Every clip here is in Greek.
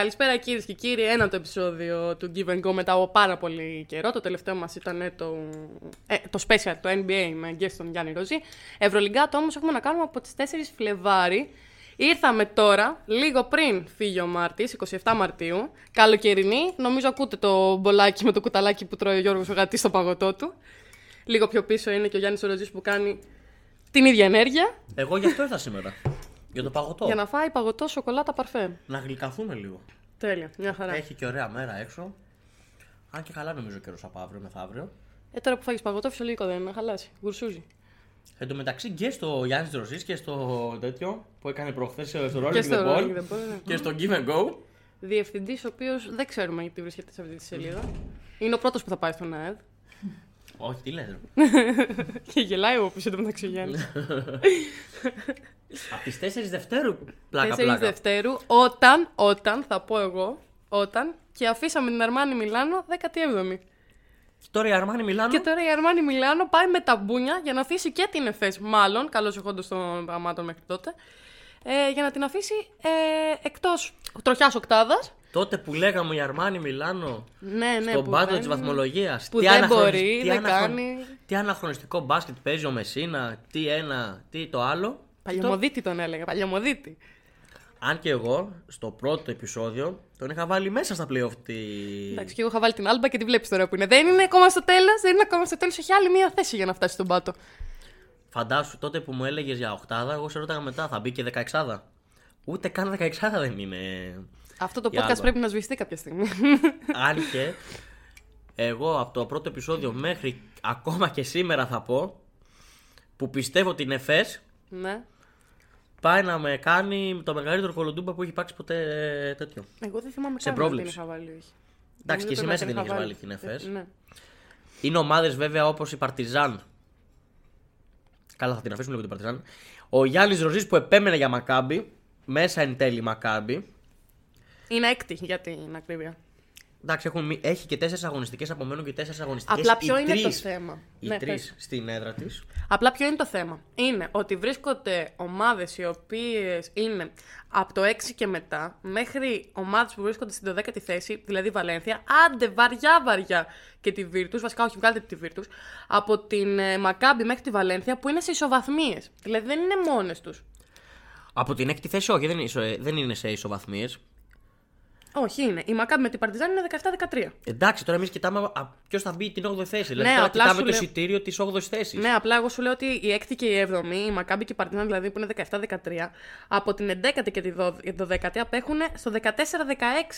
Καλησπέρα κυρίες και κύριοι. Ένα το επεισόδιο του Give and Go μετά από πάρα πολύ καιρό. Το τελευταίο μας ήταν το, ε, το special, το NBA με guest τον Γιάννη Ροζή. Ευρωλυγκάτο όμως έχουμε να κάνουμε από τις 4 Φλεβάρι. Ήρθαμε τώρα, λίγο πριν φύγει ο Μάρτης, 27 Μαρτίου. Καλοκαιρινή. Νομίζω ακούτε το μπολάκι με το κουταλάκι που τρώει ο Γιώργος ο Γατής στο παγωτό του. Λίγο πιο πίσω είναι και ο Γιάννης Ροζής που κάνει την ίδια ενέργεια Εγώ γι' αυτό ήρθα σήμερα. Για το παγωτό. για να φάει παγωτό σοκολάτα παρφέ. Να γλυκαθούμε λίγο. Τέλεια, μια χαρά. Έχει και ωραία μέρα έξω. Αν και καλά νομίζω καιρός από αύριο μεθαύριο. Ε, τώρα που φάγει παγωτό, φυσιολογικό δεν είναι να χαλάσει. Γουρσούζει. Εν τω μεταξύ και στο Γιάννης Δροσή και στο τέτοιο που έκανε προχθές στο Rolling Και στο the Ball Rolling the Ball, ναι. και στο Give and Go. Διευθυντής, ο οποίος δεν ξέρουμε γιατί βρίσκεται σε αυτή τη σελίδα. Είναι ο πρώτος που θα πάει στον ΑΕΔ. Όχι, τι λες. Και γελάει ο πίσω του μεταξύ ο Γιάννης. Από τις 4 Δευτέρου. Πλάκα, 4 πλάκα. Δευτέρου, όταν, όταν, θα πω εγώ, όταν, και αφήσαμε την Αρμάνι Μιλάνο 17η. Και τώρα η Αρμάνι Μιλάνο. Και τώρα η Αρμάνι Μιλάνο πάει με τα μπούνια για να αφήσει και την ΕΦΕΣ, μάλλον, καλώς εχόντω των πραγμάτων μέχρι τότε, ε, για να την αφήσει ε, εκτός τροχιάς οκτάδας. Τότε που λέγαμε η Αρμάνι Μιλάνο Ναι, ναι, στον που πάτο δεν- της βαθμολογίας. που δεν μπορεί, δεν κάνει. Τι αναχρονιστικό μπάσκετ παίζει ο Μεσίνα, τι ένα, τι το άλλο. Παλιωμοδίτη τον έλεγα, παλιωμοδίτη. Αν και εγώ στο πρώτο επεισόδιο τον είχα βάλει μέσα στα playoff τη. Εντάξει, και εγώ είχα βάλει την άλμπα και τη βλέπεις τώρα που είναι. Δεν είναι ακόμα στο τέλος, δεν είναι ακόμα στο τέλος. Έχει άλλη μία θέση για να φτάσει στον πάτο. Φαντάσου τότε που μου έλεγες για οχτάδα, εγώ σε ρώταγα μετά, θα μπει και δεκαεξάδα. Ούτε καν δεκαεξάδα δεν είναι. Αυτό το Η podcast Άλμπα. πρέπει να σβηστεί κάποια στιγμή. Αν και εγώ από το πρώτο επεισόδιο μέχρι ακόμα και σήμερα θα πω που πιστεύω την ΕΦΕΣ ναι. Πάει να με κάνει το μεγαλύτερο κολοντούμπα που έχει υπάρξει ποτέ ε, τέτοιο. Εγώ δεν θυμάμαι Σε καν αν την πρόβλεψη. είχα βάλει. όχι. Εντάξει, και εσύ Νομίζω μέσα πρέπει την να έχεις είχα βάλει την ΕΦΕΣ. Ναι. Είναι ομάδες βέβαια όπως η Παρτιζάν. Καλά, θα την αφήσουμε λίγο την Παρτιζάν. Ο Γιάννης Ροζής που επέμενε για Μακάμπι. Μέσα εν τέλει Μακάμπι. Είναι έκτη για την ακρίβεια. Εντάξει, έχουν, μη- έχει και τέσσερις αγωνιστικές απομένουν και τέσσερις αγωνιστικές. Απλά ποιο είναι το θέμα. Οι Ναι, τρεις πες. στην έδρα της. Απλά ποιο είναι το θέμα. Είναι ότι βρίσκονται ομάδες οι οποίες είναι από το 6 και μετά μέχρι ομάδες που βρίσκονται στην 12η θέση, δηλαδή η Βαλένθια, άντε βαριά βαριά και τη Βίρτου, βασικά όχι βγάλτε τη Βίρτου, από την ε, Μακάμπη μέχρι τη Βαλένθια που είναι σε ισοβαθμίες. Δηλαδή δεν είναι μόνες τους. Από την έκτη θέση, όχι, δεν είναι, ισο- ε, δεν είναι σε ισοβαθμίες. Όχι είναι. Η Μακάμπη με την Παρτιζάν είναι 17-13. Εντάξει, τώρα εμείς κοιτάμε ποιος θα μπει την 8η θέση. Δηλαδή Ναι, τώρα απλά κοιτάμε σου το λέω- εισιτήριο της 8η θέσης. Ναι, απλά εγώ σου λέω ότι η 6η και η 7η, η Μακάμπη και η Παρτιζάν δηλαδή που είναι 17-13, από την 11η και τη 12η απέχουν στο 14-16.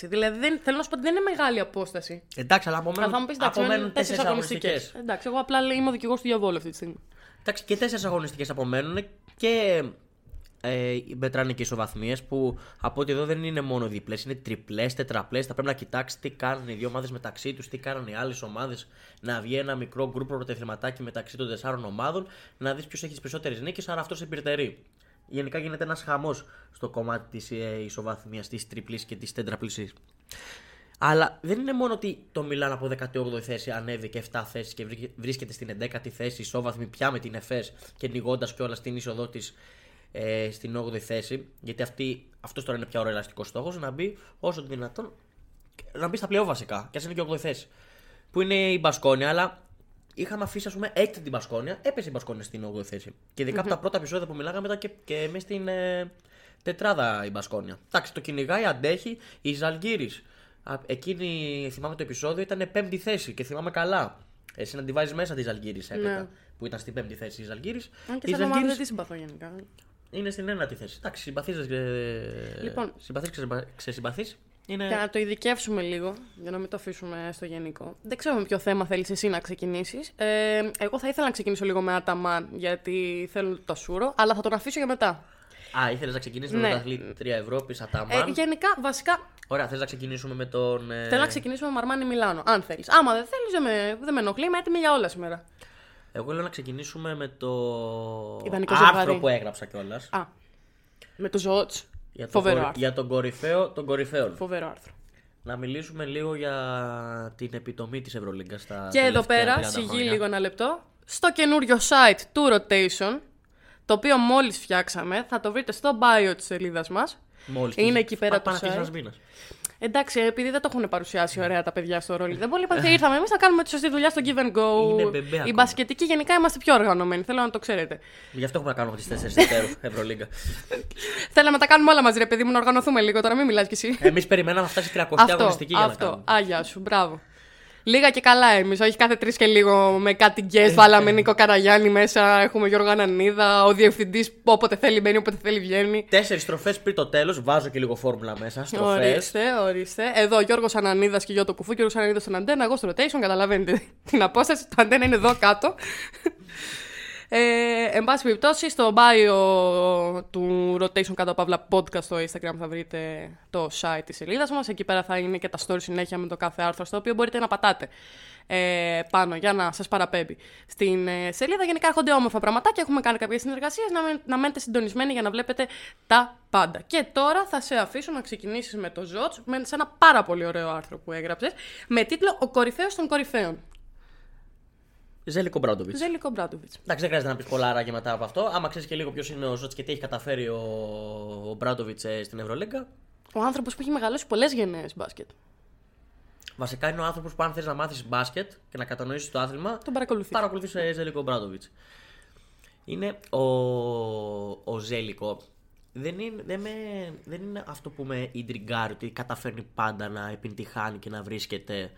Δηλαδή δεν, θέλω να σου πω ότι δεν είναι μεγάλη απόσταση. Εντάξει, αλλά Αλλά απομένουν, θα μου πεις εντάξει, απομένουν είναι τέσσερις τέσσερις αγωνιστικές. αγωνιστικές. Εντάξει, εγώ απλά είμαι ο δικηγόρος του διαβόλου αυτή τη στιγμή. Εντάξει, και τέσσερις αγωνιστικές απομένουν και ε, μετράνε και ισοβαθμίες που από ό,τι εδώ δεν είναι μόνο διπλές, είναι τριπλές, τετραπλές. Θα πρέπει να κοιτάξεις τι κάνουν οι δύο ομάδες μεταξύ τους, τι κάνουν οι άλλες ομάδες. Να βγει ένα μικρό γκρουπ πρωτεθληματάκι μεταξύ των τεσσάρων ομάδων, να δεις ποιος έχει τις περισσότερες νίκες, άρα αυτός υπηρετερεί. Γενικά γίνεται ένας χαμός στο κομμάτι της ε, ισοβαθμίας, της τριπλής και της τετραπλής. Αλλά δεν είναι μόνο ότι το Μιλάν από 18η θέση ανέβηκε 7 θέσεις και βρήκε- βρίσκεται στην 11η θέση ισόβαθμη πια με την ΕΦΕΣ και νιγώντας κιόλας την είσοδό της ε, στην 8η θέση. Γιατί αυτή, αυτός τώρα είναι πια ο ρεαλιστικός στόχος να μπει όσο το δυνατόν να μπει στα πλέον βασικά. Και ας είναι και 8η θέση. Που είναι η Μπασκόνια, αλλά είχαμε αφήσει, ας πούμε, έκτη την Μπασκόνια, έπεσε η Μπασκόνια στην 8η θέση. Και ειδικα από τα πρώτα επεισόδια που μιλάγαμε ήταν και, και μέσα στην ε, τετράδα η Μπασκόνια. Εντάξει, το κυνηγάει, αντέχει. Η Ζαλγκύρη. Εκείνη, θυμάμαι το επεισόδιο, ήταν πέμπτη θέση και θυμάμαι καλά. Εσύ να τη βάζει μέσα τη Ζαλγκύρη έπειτα. Ναι. Που ήταν στην πέμπτη θέση η Ζαλγκύρη. Αν και Η σαν ομάδα δεν Ζαλγκύρης τη συμπαθώ γενικά. Είναι στην ένατη θέση. Εντάξει, συμπαθεί. Λοιπόν. Συμπαθείς, ξεσυμπαθείς. Είναι... Για να το ειδικεύσουμε λίγο, για να μην το αφήσουμε στο γενικό. Δεν ξέρω με ποιο θέμα θέλεις εσύ να ξεκινήσεις. Ε, εγώ θα ήθελα να ξεκινήσω λίγο με Αταμάν, γιατί θέλω το σούρο, αλλά θα τον αφήσω για μετά. Α, ήθελες να ξεκινήσει Ναι. με πρωταθλήτρια Ευρώπης, Αταμάν; Ε, γενικά, βασικά, Ωραία, θες να ξεκινήσουμε με τον. ε, θέλω να ξεκινήσουμε με Μαρμάνι Μιλάνο, αν θέλεις. Άμα δεν θέλεις, δεν με, δεν με ενοχλεί, είμαι έτοιμη για όλα σήμερα. Εγώ λέω να ξεκινήσουμε με το Ιδανικό άρθρο ζευγάρι. που έγραψα κιόλας. Α, με το Ζότ. Για, τον Φοβερό κορυ- άρθρο. για τον κορυφαίο των κορυφαίων. Φοβερό άρθρο. Να μιλήσουμε λίγο για την επιτομή της Ευρωλίγκας στα Και εδώ τελευταία πέρα, 30 σιγή χρόνια. λίγο ένα λεπτό, στο καινούριο site του Rotation, το οποίο μόλις φτιάξαμε, θα το βρείτε στο bio της σελίδας μας. Μόλις Είναι τις- εκεί πέρα πά- το πάνε να site. Αρχίσει ένας μήνας. Εντάξει, επειδή δεν το έχουν παρουσιάσει ωραία τα παιδιά στο ρόλο. Δεν πολύ είπατε, ήρθαμε εμείς να κάνουμε τη σωστή δουλειά στο give and go. Είναι μπεμπέ Οι ακόμα. μπασκετικοί γενικά είμαστε πιο οργανωμένοι. Θέλω να το ξέρετε. Γι' αυτό έχουμε να κάνουμε τις 4 Δευτέρου Ευρωλίγκα. Θέλαμε να τα κάνουμε όλα μαζί, ρε παιδί μου, να οργανωθούμε λίγο. Τώρα μην μιλάς κι εσύ. Εμείς περιμέναμε να φτάσει 300 αυτό, αγωνιστική για να αυτό. κάνουμε. Άγια σου, μπράβο. Λίγα και καλά εμείς. Όχι κάθε τρεις και λίγο με κάτι guest. Βάλαμε Νίκο Καραγιάννη μέσα. Έχουμε Γιώργο Ανανίδα. Ο διευθυντής όποτε θέλει μπαίνει, όποτε θέλει βγαίνει. Τέσσερις στροφές πριν το τέλος, βάζω και λίγο φόρμουλα μέσα. Στροφές. Ορίστε, ορίστε. Εδώ Γιώργος Ανανίδας και Γιώργος Κουφού. Γιώργος Ανανίδας στον αντένα, εγώ στο rotation. Καταλαβαίνετε την απόσταση. Το αντένα είναι εδώ κάτω. Ε, εν πάση περιπτώσει, στο bio του Rotation κάτω παύλα podcast στο Instagram θα βρείτε το site της σελίδας μας. Εκεί πέρα θα είναι και τα story συνέχεια με το κάθε άρθρο, στο οποίο μπορείτε να πατάτε ε, πάνω για να σας παραπέμπει. Στην ε, σελίδα γενικά έρχονται όμορφα πραγματάκια, έχουμε κάνει κάποιες συνεργασίες, να, μέν- να μένετε συντονισμένοι για να βλέπετε τα πάντα. Και τώρα θα σε αφήσω να ξεκινήσεις με το Ζότς, με, σε ένα πάρα πολύ ωραίο άρθρο που έγραψες, με τίτλο «Ο κορυφαίος των κορυφαίων». Ζέλικο Μπράντοβιτς. Ζέλικο Μπράντοβιτς. Εντάξει, δεν χρειάζεται να πεις πολλά άραγε μετά από αυτό. Άμα ξέρεις και λίγο ποιος είναι ο Ζώτ και τι έχει καταφέρει ο, ο Μπράντοβιτς στην Ευρωλίγκα. Ο άνθρωπος που έχει μεγαλώσει πολλές γενναίες μπάσκετ. Βασικά είναι ο άνθρωπος που αν θες να μάθεις μπάσκετ και να κατανοήσεις το άθλημα. Τον παρακολουθείς. Παρακολουθείς Ζέλικο Μπράντοβιτς. Είναι ο, ο Ζέλικο. Δεν είναι, δεν, με, δεν είναι αυτό που με ιντριγκάρει ότι καταφέρνει πάντα να επιτυχάνει και να βρίσκεται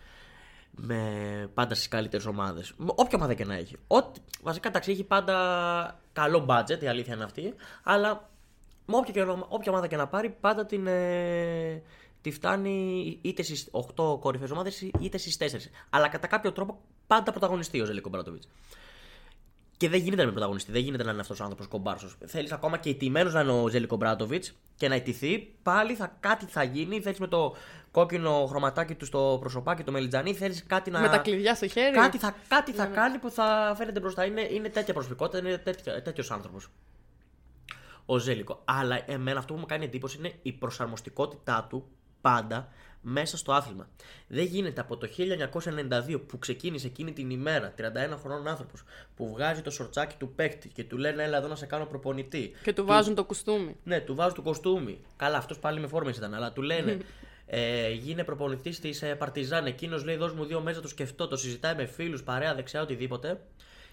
με πάντα στις καλύτερες ομάδες. Όποια ομάδα και να έχει. Ό,τι, βασικά εντάξει, έχει πάντα καλό budget, η αλήθεια είναι αυτή. Αλλά με όποια, και, όποια ομάδα και να πάρει, πάντα την, ε, τη φτάνει είτε στις 8 κορυφαίε ομάδες είτε στις 4. Αλλά κατά κάποιο τρόπο πάντα πρωταγωνιστεί ο Ζελίκο Μπράτοβιτ. Και δεν γίνεται να είναι πρωταγωνιστή, δεν γίνεται να είναι αυτός ο άνθρωπος κομπάρσος. Θέλεις ακόμα και ηττημένο να είναι ο Ζέλικο Μπράτοβιτ και να ιτηθεί, πάλι θα, κάτι θα γίνει. Θέλεις με το κόκκινο χρωματάκι του στο προσωπάκι, το μελιτζανί, θέλεις κάτι να. Με τα κλειδιά στο χέρι. Κάτι θα, κάτι θα κάνει που θα φαίνεται μπροστά. Είναι, είναι τέτοια προσωπικότητα, είναι τέτοιος άνθρωπος. Ο Ζέλικο. Αλλά εμένα αυτό που μου κάνει εντύπωση είναι η προσαρμοστικότητά του πάντα μέσα στο άθλημα. Δεν γίνεται από το 1992 που ξεκίνησε εκείνη την ημέρα, 31 χρονών άνθρωπος, που βγάζει το σορτσάκι του παίκτη και του λένε Έλα εδώ να σε κάνω προπονητή. Και του βάζουν το κουστούμι. Ναι, του βάζουν το κοστούμι. Καλά, αυτός πάλι με φόρμες ήταν, αλλά του λένε ε, γίνε προπονητής της ε, Παρτιζάν. Εκείνος λέει: Δώσ' μου δύο μέσα, το σκεφτώ, το συζητάει με φίλους, παρέα, δεξιά, οτιδήποτε.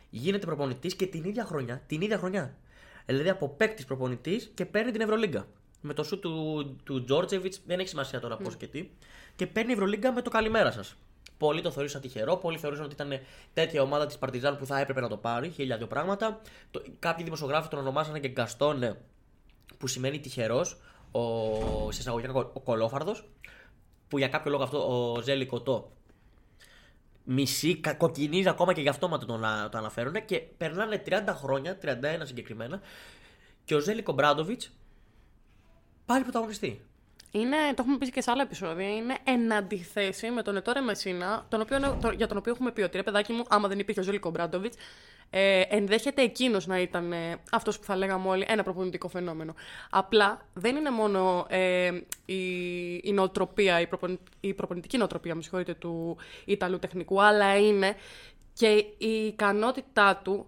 Γίνεται προπονητής και την ίδια χρονιά, την ίδια χρονιά. Δηλαδή από παίκτης προπονητής και παίρνει την Ευρωλίγκα. Με το σου του, του Τζόρτζεβιτς, δεν έχει σημασία τώρα πώς και τι. Και παίρνει Ευρωλίγκα με το καλημέρα σας. Πολλοί το θεωρήσαν τυχερό, πολλοί θεωρούσαν ότι ήταν τέτοια ομάδα της Παρτιζάν που θα έπρεπε να το πάρει, χίλια δύο πράγματα. Το, κάποιοι δημοσιογράφοι τον ονομάσανε και Γκαστόνε, που σημαίνει τυχερός, ο, σε εισαγωγικά ο κολόφαρδος, που για κάποιο λόγο αυτό ο Ζέλη Κοτό μισή, κα- κοκκινίζει ακόμα και γι' αυτό το, να- το αναφέρουν και περνάνε 30 χρόνια, 31 συγκεκριμένα, και ο Ζέλικο Μπράντοβιτ πάλι πρωταγωνιστή. Είναι, το έχουμε πει και σε άλλα επεισόδια, είναι εν αντιθέσει με τον Ετόρε Μεσίνα, τον οποίο, το- για τον οποίο έχουμε πει ότι ρε παιδάκι μου, άμα δεν υπήρχε ο Ζέλικο Μπράντοβιτς, ε, ενδέχεται εκείνος να ήταν ε, αυτός που θα λέγαμε όλοι ένα προπονητικό φαινόμενο. Απλά δεν είναι μόνο ε, η, η νοοτροπία, η, προπονη- η προπονητική νοοτροπία, με συγχωρείτε, του Ιταλού τεχνικού, αλλά είναι και η ικανότητά του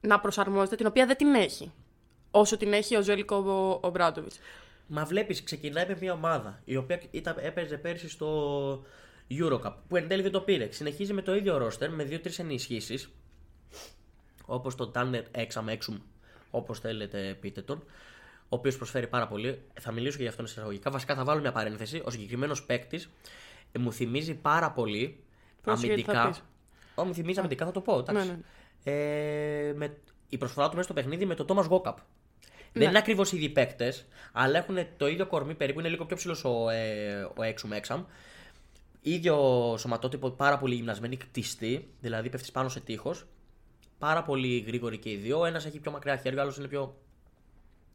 να προσαρμόζεται, την οποία δεν την έχει. Όσο την έχει ο Ζέλικο ο, ο Μπράντοβιτς. Μα βλέπεις, ξεκινάει με μια ομάδα η οποία ήταν, έπαιζε πέρσι στο Eurocup, που εν τέλει δεν το πήρε. Συνεχίζει με το ίδιο ρόστερ, με δύο-τρεις ενισχύσεις. όπως τον Τάνερ Έξαμ Έξουμ, όπως θέλετε πείτε τον, ο οποίος προσφέρει πάρα πολύ. Θα μιλήσω και για αυτόν εισαγωγικά. Βασικά θα βάλω μια παρένθεση. Ο συγκεκριμένος παίκτης μου θυμίζει πάρα πολύ Πρόσεχε τι θα αμυντικά. πεις; Ω, μου θυμίζει αμυντικά, θα το πω. εντάξει. Ναι, Ε, με, η προσφορά του μέσα στο παιχνίδι με τον Τόμα Γόκαπ. Ναι. Δεν είναι ακριβώς οι ίδιοι παίκτε, αλλά έχουν το ίδιο κορμί περίπου. Είναι λίγο πιο ψηλός ο, ε, ο Έξουμ Έξαμ. ίδιο σωματότυπο, πάρα πολύ γυμνασμένοι, κτιστοί, δηλαδή πέφτεις πάνω σε τείχος. Πάρα πολύ γρήγοροι και οι δύο. Ένας έχει πιο μακριά χέρια, ο άλλος είναι πιο.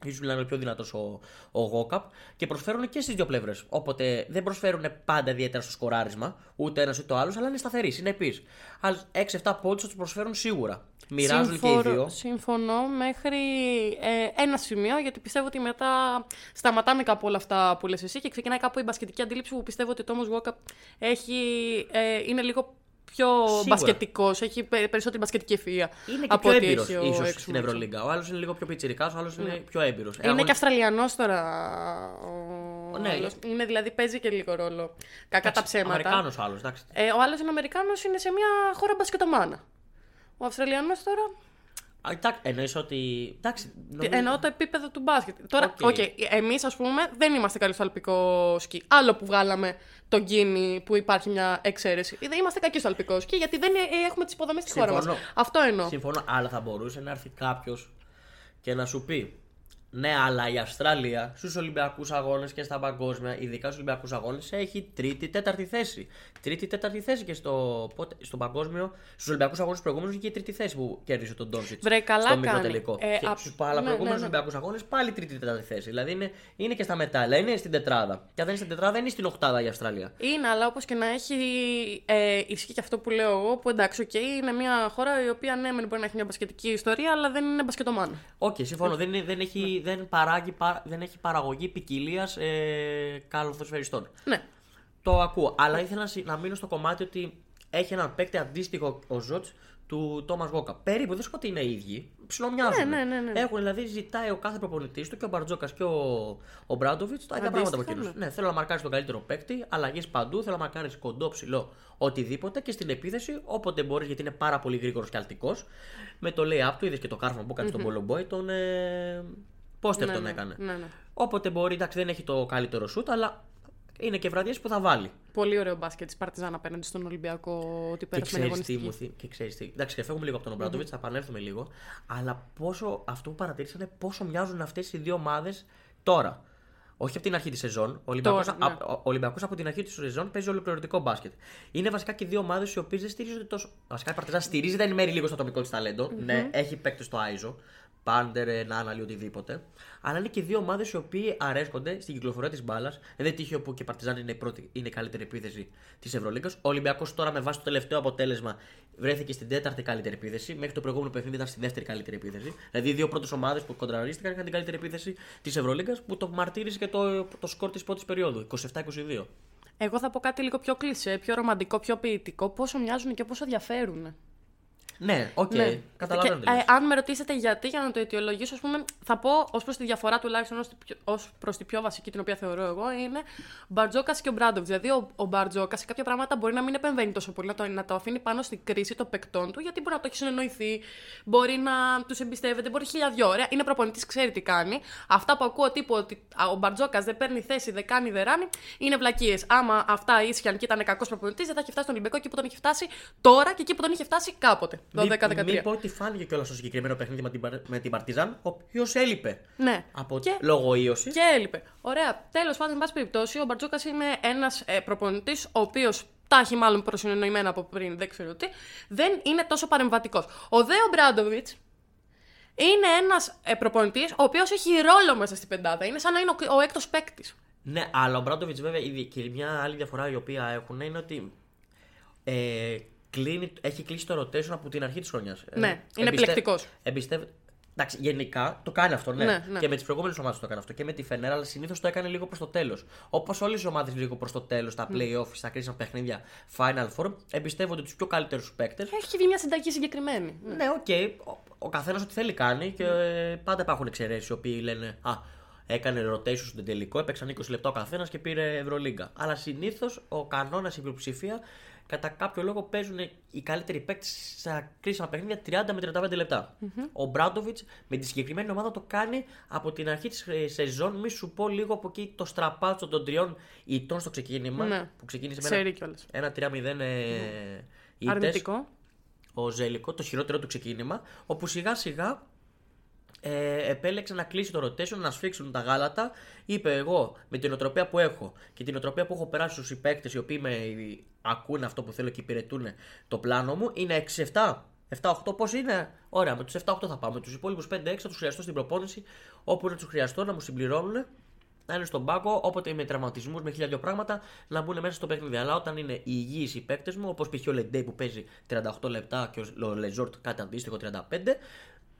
Ίσω να είναι πιο δυνατός ο, ο Γόκαπ και προσφέρουν και στις δύο πλευρές. Οπότε δεν προσφέρουν πάντα ιδιαίτερα στο σκοράρισμα, ούτε ένας ούτε ο άλλος, αλλά είναι σταθεροί, συνεπείς. Άλλου 6-7 πόντους τους προσφέρουν σίγουρα. Μοιράζουν και οι Συμφορώ- δύο. Συμφωνώ μέχρι ε, ένα σημείο, γιατί πιστεύω ότι μετά σταματάμε κάπου όλα αυτά που λες εσύ και ξεκινάει κάπου η μπασκετική αντίληψη που πιστεύω ότι ο Τόμος Γουόκα έχει, ε, είναι λίγο πιο Σίγουρα. μπασκετικός, έχει πε- περισσότερη μπασκετική ευφυΐα Είναι και από πιο ότι έμπειρος έχει ο ίσως Έξουμ στην Έξουμ. Ευρωλίγκα. Ο άλλος είναι λίγο πιο πιτσυρικά, ο άλλος είναι πιο έμπειρος. Είναι και Αυστραλιανός τώρα. Ο... Ναι. άλλος. Είναι δηλαδή παίζει και λίγο ρόλο. Κακά τα ψέματα. Αμερικάνος άλλος, εντάξει. Ε, ο άλλος είναι Αμερικάνος, είναι σε μια χώρα μπασκετομάνα. Ο Αυστραλιανός τώρα. Α, εντάξει, εννοείς ότι. Εντάξει, νομίζω- Εννοώ το επίπεδο του μπάσκετ. Τώρα, OK. OK, εμείς ας πούμε δεν είμαστε καλοί στο αλπικό σκι. Άλλο που βγάλαμε τον Κίνη που υπάρχει μια εξαίρεση. Δεν είμαστε κακοί στο αλπικό σκι γιατί δεν ε, έχουμε τις υποδομές στη χώρας μας. Συμφωνώ. Αυτό εννοώ. Συμφωνώ, αλλά θα μπορούσε να έρθει κάποιος και να σου πει. Ναι, αλλά η Αυστραλία στους Ολυμπιακούς Αγώνες και στα παγκόσμια, ειδικά στους Ολυμπιακούς Αγώνες, έχει τρίτη-τέταρτη θέση. Τρίτη-τέταρτη θέση και στο, πότε, στο παγκόσμιο. Στους Ολυμπιακούς Αγώνες προηγούμενους είχε τρίτη θέση που κέρδισε τον Ντόνσιτ. Βρε, καλά στο κάνει. μικροτελικό. Ε, και απ- στους άλλα ναι, προηγούμενου ναι, ναι. Ολυμπιακούς Αγώνες πάλι τρίτη-τέταρτη θέση. Δηλαδή είναι, είναι και στα μετάλλια, είναι στην τετράδα. Και αν δεν είναι στην τετράδα, είναι στην οκτάδα η Αυστραλία. Είναι, αλλά όπως και να έχει. Ε, ισχύει και αυτό που λέω εγώ, που εντάξει, οκ, είναι μια χώρα η οποία ναι, μεν μπορεί να έχει μια μπασκετική ιστορία, αλλά δεν είναι μπασκετομάνα. Οκ, συμφωνώ. Δεν, είναι- δεν, έχει, δεν, παράγει, πα- δεν έχει παραγωγή ποικιλίας ε, καλαθοσφαιριστών. Ναι. Το ακούω. Αλλά ήθελα να, συ- να μείνω στο κομμάτι ότι έχει έναν παίκτη αντίστοιχο ο Ζοτς του Τόμας Γουόκαπ. Περίπου δεν σου πω ότι είναι οι ίδιοι. Ψιλομοιάζουν. Ναι, ναι, ναι, ναι. Έχουν δηλαδή ζητάει ο κάθε προπονητής του και ο Μπαρτζόκας και ο, ο Μπράντοβιτς τα ίδια πράγματα από Αντίστοιχα, εκείνους. Ναι. θέλω να μαρκάρεις τον καλύτερο παίκτη, αλλαγές παντού, θέλω να μαρκάρεις κοντό, ψηλό, οτιδήποτε και στην επίθεση όποτε μπορείς γιατί είναι πάρα πολύ γρήγορος και αλτικός. Με το lay-up του, είδες και το κάρφωμα που έκανε στον Πολομπόη, τον. Ε, Πόστερ Ναι, τον ναι, έκανε. ναι, ναι. Όποτε μπορεί, εντάξει, δεν έχει το καλύτερο σουτ, αλλά είναι και βραδιές που θα βάλει. Πολύ ωραίο μπάσκετ τη Παρτιζάν απέναντι στον Ολυμπιακό ότι Και πέρασε με ξέρεις τι αγωνιστική. μου θυ- και ξέρεις τι. Εντάξει, και φεύγουμε λίγο από τον ομπραντοβιτ θα επανέλθουμε λίγο. Αλλά πόσο, αυτό που παρατήρησα είναι πόσο μοιάζουν αυτές οι δύο ομάδες τώρα. Όχι από την αρχή της σεζόν. Ο Ολυμπιακός, Τώρα, ναι. α- ο Ολυμπιακός από την αρχή της σεζόν παίζει ολοκληρωτικό μπάσκετ. Είναι βασικά και δύο ομάδες οι οποίες δεν στηρίζονται τόσο. Βασικά η Παρτιζάν στηρίζεται εν μέρει λίγο στο ατομικό της ταλεντο Ναι, έχει παίκτες στο Άιζο. Πάντερ, ε, Νάναλι, οτιδήποτε. Αλλά είναι και δύο ομάδες οι οποίοι αρέσκονται στην κυκλοφορία της μπάλας. Δεν τύχει όπου και η Παρτιζάν είναι, η πρώτη, είναι η καλύτερη επίθεση της Ευρωλίγκας. Ο Ολυμπιακός τώρα με βάση το τελευταίο αποτέλεσμα βρέθηκε στην τέταρτη καλύτερη επίθεση. Μέχρι το προηγούμενο παιχνίδι ήταν στη δεύτερη καλύτερη επίθεση. Δηλαδή οι δύο πρώτες ομάδες που κοντραρίστηκαν είχαν την καλύτερη επίθεση της Ευρωλίγκας που το μαρτύρησε και το, το σκορ της πρώτης περίοδου. 27-22. Εγώ θα πω κάτι λίγο πιο κλεισέ, πιο ρομαντικό, πιο ποιητικό. Πόσο μοιάζουν και πόσο διαφέρουν. Ναι, οκ, Ναι. καταλαβαίνω. Και, τι λες. ε, αν με ρωτήσετε γιατί, για να το αιτιολογήσω, ας πούμε, θα πω ως προς τη διαφορά τουλάχιστον ως προς τη πιο βασική, την οποία θεωρώ εγώ, είναι Μπαρτζόκας και ο Ομπράντοβιτς. Δηλαδή, ο, ο Μπαρτζόκας σε κάποια πράγματα μπορεί να μην επεμβαίνει τόσο πολύ, να το, να το αφήνει πάνω στην κρίση των παικτών του, γιατί μπορεί να το έχει συνεννοηθεί, μπορεί να τους εμπιστεύεται, μπορεί χίλια δυο ωραία. Είναι προπονητής, ξέρει τι κάνει. Αυτά που ακούω τύπου ότι α, ο Μπαρτζόκας δεν παίρνει θέση, δεν κάνει, δεν ράνει, είναι βλακίες. Άμα αυτά ίσχυαν και ήταν κακός προπονητής, δεν θα είχε φτάσει στον Ολυμπιακό εκεί που τον είχε φτάσει τώρα και εκεί που τον είχε φτάσει κάποτε. 12-13. Μην πω ότι φάνηκε κιόλας στο συγκεκριμένο παιχνίδι με την, Παρ- με την Παρτιζάν, ο οποίος έλειπε. Ναι. Από Και- λόγω ίωσης. Και έλειπε. Ωραία. Τέλος πάντων, εν πάση περιπτώσει, ο Μπαρτζόκας είναι ένας ε, προπονητής, ο οποίος τα έχει μάλλον προσυνεννοημένα από πριν, δεν ξέρω τι, δεν είναι τόσο παρεμβατικός. Ο Δέο Μπράντοβιτς είναι ένας ε, προπονητής, ο οποίος έχει ρόλο μέσα στην πεντάδα. Είναι σαν να είναι ο, ο έκτος παίκτης. Ναι, αλλά ο Μπράντοβιτς βέβαια ήδη και μια άλλη διαφορά η οποία έχουν είναι ότι ε, κλείνει, έχει κλείσει το rotation από την αρχή της χρονιάς. Ναι, είναι επιλεκτικός. Εμπιστεύεται. Εντάξει, γενικά το κάνει αυτό, ναι. Ναι, ναι. Και με τις προηγούμενες ομάδες το έκανε αυτό. Και με τη Φενέρα, αλλά συνήθως το έκανε λίγο προς το τέλος. Όπως όλες οι ομάδες λίγο προς το τέλος, στα playoff, στα κρίσιμα παιχνίδια, Final Four, εμπιστεύονται τους πιο καλύτερους παίκτες. Έχει βγει μια συνταγή συγκεκριμένη. Ναι, οκ. Ο, ο καθένας ό,τι θέλει κάνει και ε, πάντα υπάρχουν εξαιρέσεις οι οποίοι λένε Α, έκανε rotation στον τελικό, έπαιξαν 20 λεπτά ο καθένας και πήρε Ευρωλίγκα. Αλλά συνήθως ο κανόνας, η πλειοψηφία κατά κάποιο λόγο παίζουν οι καλύτεροι παίκτες στα κρίσιμα παιχνίδια 30 με 35 λεπτα Ο Ομπράντοβιτς με τη συγκεκριμένη ομάδα το κάνει από την αρχή της σεζόν. Μη σου πω λίγο από εκεί το στραπάτσο των τριών ητών στο ξεκίνημα. Ναι. Που ξεκίνησε Ξέρει με κιόλας. ένα, ένα 3-0 ε, ήττες. Αρνητικό. Ο Ζέλικο, το χειρότερο του ξεκίνημα. Όπου σιγά σιγά ε, επέλεξε να κλείσει το rotation, να σφίξουν τα γάλατα. Είπε εγώ με την οτροπία που έχω και την οτροπία που έχω περάσει στους συμπαίκτε οι οποίοι με ακούνε αυτό που θέλω και υπηρετούν το πλάνο μου είναι 6-7. 7-8 πώς είναι; Ωραία, με τους 7-8 θα πάμε. Τους υπόλοιπους 5-6 θα τους χρειαστώ στην προπόνηση όπου να τους χρειαστώ να μου συμπληρώνουν. Να είναι στον πάγκο, όποτε με τραυματισμούς, με χίλια δυο πράγματα, να μπουν μέσα στο παιχνίδι. Αλλά όταν είναι οι υγιείς οι παίκτες μου, όπως π.χ. ο Λεντέι που παίζει 38 λεπτά και ο Λεζόρτ κάτι αντίστοιχο 35,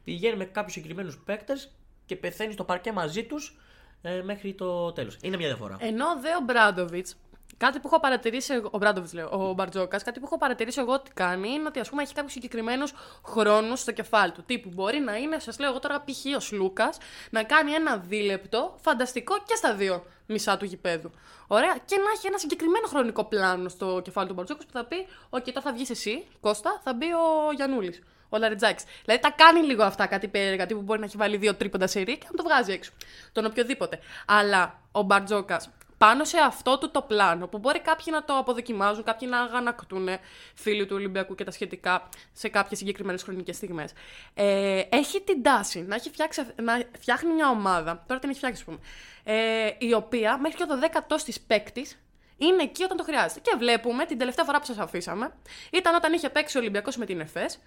πηγαίνει με κάποιους συγκεκριμένους παίκτες και πεθαίνει στο παρκέ μαζί τους ε, μέχρι το τέλος. Είναι μια διαφορά. Ενώ δε ο Μπράντοβιτς, κάτι που έχω παρατηρήσει εγώ. Ο Μπράντοβιτς, λέω, ο Μπαρτζόκας, κάτι που έχω παρατηρήσει εγώ ότι κάνει είναι ότι ας πούμε έχει κάποιους συγκεκριμένους χρόνους στο κεφάλι του. Τύπου μπορεί να είναι, σας λέω εγώ τώρα, π.χ. ο Σλούκας να κάνει ένα δίλεπτο φανταστικό και στα δύο μισά του γηπέδου. Ωραία, και να έχει ένα συγκεκριμένο χρονικό πλάνο στο κεφάλι του Μπαρτζόκας που θα πει: Οκ, τώρα θα βγεις εσύ, Κώστα, θα μπει ο Γιανούλη. Ο Λαρεντζάκης. Δηλαδή τα κάνει λίγο αυτά κάτι περίεργα, τύπου μπορεί να έχει βάλει δύο τρίποντα σερί και να το βγάζει έξω. Τον οποιοδήποτε. Αλλά ο Μπαρτζόκας πάνω σε αυτό του το πλάνο, που μπορεί κάποιοι να το αποδοκιμάζουν, κάποιοι να αγανακτούν φίλοι του Ολυμπιακού και τα σχετικά σε κάποιες συγκεκριμένες χρονικές στιγμές. Ε, έχει την τάση να, έχει φτιάξει, να φτιάχνει μια ομάδα, τώρα την έχει φτιάξει, ας πούμε, ε, η οποία μέχρι και το 10ο της παίκτης είναι εκεί όταν το χρειάζεται. Και βλέπουμε την τελευταία φορά που σας αφήσαμε, ήταν όταν είχε παίξει ο Ολυμπιακός με την ΕΦΕΣ,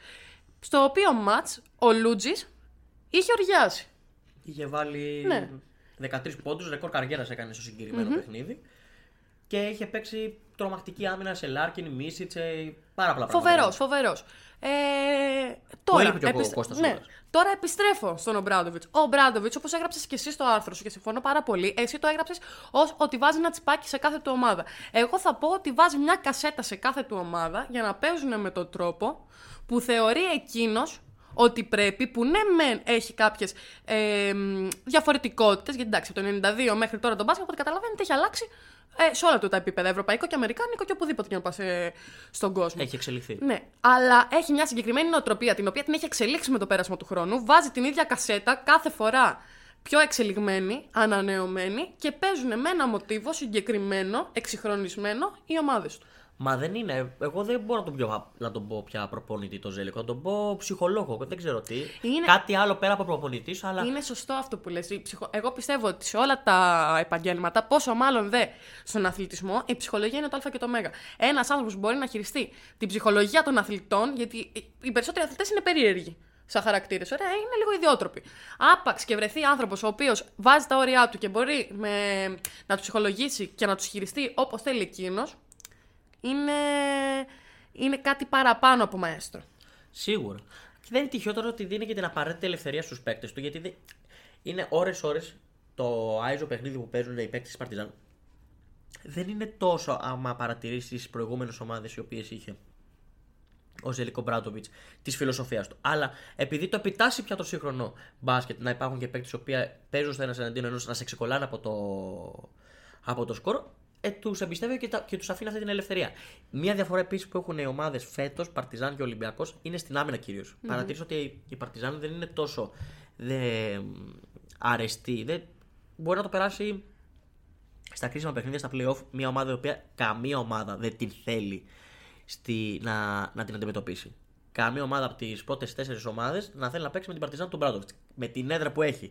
στο οποίο ματ ο Λούτζης είχε οριάσει. Είχε βάλει Ναι. 13 πόντους, ρεκόρ καριέρας έκανε στο συγκεκριμένο παιχνίδι. Και είχε παίξει τρομακτική άμυνα σε Λάρκιν, Μίσιτσε, πάρα πολλά πράγματα. Φοβερός, φοβερός. Ε, τώρα, έλειπε και ο Κώστας ναι, Σούγας. τώρα επιστρέφω στον Ομπράντοβιτς. Ο Ομπράντοβιτς, όπως έγραψες και εσύ στο άρθρο σου και συμφωνώ πάρα πολύ, εσύ το έγραψες ως ότι βάζει ένα τσιπάκι σε κάθε του ομάδα. Εγώ θα πω ότι βάζει μια κασέτα σε κάθε του ομάδα για να παίζουν με τον τρόπο που θεωρεί εκείνος ότι πρέπει, που ναι, μεν έχει κάποιες ε, διαφορετικότητες, γιατί εντάξει, από το 92 μέχρι τώρα τον μπάσκετ, οπότε καταλαβαίνετε, έχει αλλάξει ε, σε όλα του τα επίπεδα, ευρωπαϊκό και αμερικάνικο και οπουδήποτε και να πα στον κόσμο. Έχει εξελιχθεί. Ναι, αλλά έχει μια συγκεκριμένη νοοτροπία την οποία την έχει εξελίξει με το πέρασμα του χρόνου. Βάζει την ίδια κασέτα κάθε φορά πιο εξελιγμένη, ανανεωμένη και παίζουν με ένα μοτίβο συγκεκριμένο, εξυγχρονισμένο οι ομάδες του. Μα δεν είναι. Εγώ δεν μπορώ να τον, πιο, να τον πω πια προπονητή το Ζέλικο. Να τον πω ψυχολόγο. Δεν ξέρω τι. Είναι- Κάτι άλλο πέρα από προπονητής, αλλά. Είναι σωστό αυτό που λες. Η ψυχο- Εγώ πιστεύω ότι σε όλα τα επαγγέλματα, πόσο μάλλον δε στον αθλητισμό, η ψυχολογία είναι το Α και το Μ. Ένας άνθρωπος που μπορεί να χειριστεί την ψυχολογία των αθλητών, γιατί οι περισσότεροι αθλητές είναι περίεργοι σαν χαρακτήρες. Ωραία, είναι λίγο ιδιότροποι. Άπαξ και βρεθεί άνθρωπος ο οποίος βάζει τα όρια του και μπορεί με... να τους ψυχολογήσει και να τους χειριστεί όπως θέλει εκείνος, είναι... είναι κάτι παραπάνω από μαέστρο. Σίγουρα. Και δεν είναι τυχαίο τώρα ότι δίνει και την απαραίτητη ελευθερία στους παίκτες του, γιατί δεν... είναι ώρε-ώρε το άιζο παιχνίδι που παίζουν οι παίκτες της Παρτιζάν. Δεν είναι τόσο άμα παρατηρήσεις τις προηγούμενες ομάδες οι οποίες είχε ο Ζελικό Μπράντοβιτς της φιλοσοφίας του. Αλλά επειδή το επιτάσσει πια το σύγχρονο μπάσκετ να υπάρχουν και παίκτες οι οποίοι παίζουν στο ένας εναντίον ενός να σε ξεκολλάνε από το, από το σκορ, ε, τους εμπιστεύει και, τα- και τους αφήνει αυτή την ελευθερία. Μία διαφορά επίσης που έχουν οι ομάδες φέτος, Παρτιζάν και Ολυμπιακός, είναι στην άμυνα κυρίως. Mm-hmm. Παρατήρησα ότι η Παρτιζάν δεν είναι τόσο δε, αρεστή. Δεν, μπορεί να το περάσει στα κρίσιμα παιχνίδια, στα playoff, μια ομάδα η οποία καμία ομάδα δεν την θέλει στη, να, να την αντιμετωπίσει. Καμία ομάδα από τις πρώτες τέσσερις ομάδες να θέλει να παίξει με την Παρτιζάν του Μπράντοβιτς. Με την έδρα που έχει.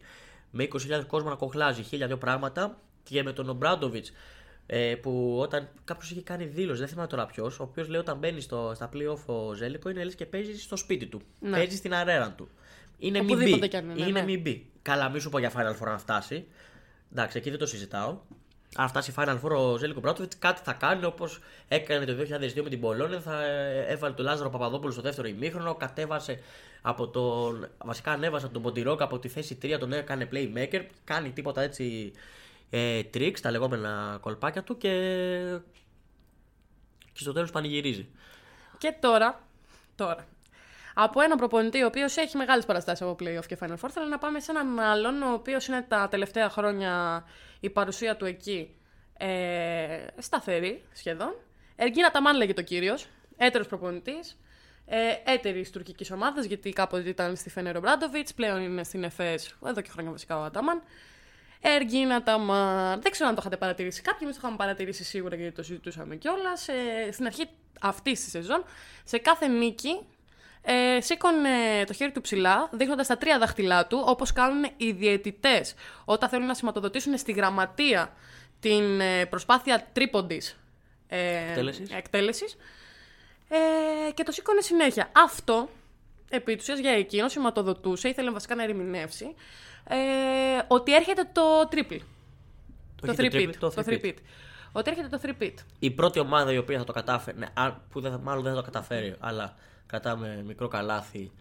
Με 20.000 κόσμο να κοχλάζει, χίλια δυο πράγματα και με τον Ομπράντοβιτ ε, που όταν κάποιος είχε κάνει δήλωση, δεν θυμάμαι τώρα ποιος, ο οποίος λέει όταν μπαίνει στο, στα playoff ο Ζέλικο είναι λες και παίζει στο σπίτι του. Ναι. Παίζει στην αρένα του. Είναι μη Οπουδήποτε μπει. κι αν είναι, είναι ναι. μη μπει. Καλά, μη σου πω για Final Four να φτάσει. Εντάξει, εκεί δεν το συζητάω. Αν φτάσει Final Four ο Ζέλικο Μπράτοβιτς, κάτι θα κάνει όπως έκανε το 2002 με την Πολόνια. Θα ε, έβαλε τον Λάζαρο Παπαδόπουλο στο δεύτερο ημίχρονο. Κατέβασε από τον. Βασικά ανέβασε από τον Ποντιρόκ από τη θέση 3, τον έκανε playmaker. Κάνει τίποτα έτσι ε, tricks, τα λεγόμενα κολπάκια του και. Και στο τέλος πανηγυρίζει. Και τώρα, τώρα, από έναν προπονητή ο οποίος έχει μεγάλες παραστάσεις από playoff και Final Four, θέλω να πάμε σε έναν άλλον, ο οποίος είναι τα τελευταία χρόνια η παρουσία του εκεί ε, σταθερή σχεδόν. Εργίνα Ταμάν λέγεται ο κύριος. Έτερος προπονητής. Ε, έτερη τουρκικής ομάδας, γιατί κάποτε ήταν στη Φένερο Μπράντοβιτ, πλέον είναι στην ΕΦΕΣ, εδώ και χρόνια βασικά ο Αταμάν. Εργίνα Ταμάν. Δεν ξέρω αν το είχατε παρατηρήσει κάποιοι, εμείς το είχαμε παρατηρήσει σίγουρα γιατί το συζητούσαμε κιόλας. Ε, στην αρχή αυτής της σεζόν, σε κάθε νίκη, ε, σήκωνε το χέρι του ψηλά, δείχνοντας τα τρία δάχτυλά του, όπως κάνουν οι διαιτητές όταν θέλουν να σηματοδοτήσουν στη γραμματεία την ε, προσπάθεια τρίποντης ε, Εκτέλεσης. εκτέλεσης. Ε, και το σήκωνε συνέχεια. Αυτό, επί της ουσίας, για εκείνο σηματοδοτούσε, ήθελε βασικά να ερμηνεύσει, ε, ότι έρχεται το triple. Το, Όχι 3 το pit. triple, το Το 3-pit. 3 pit. Ότι έρχεται το 3 pit. Η πρώτη ομάδα η οποία θα το κατάφερε, ναι, αν- που δεν, θα- μάλλον δεν θα το καταφέρει, αλλά κρατάμε μικρό καλάθι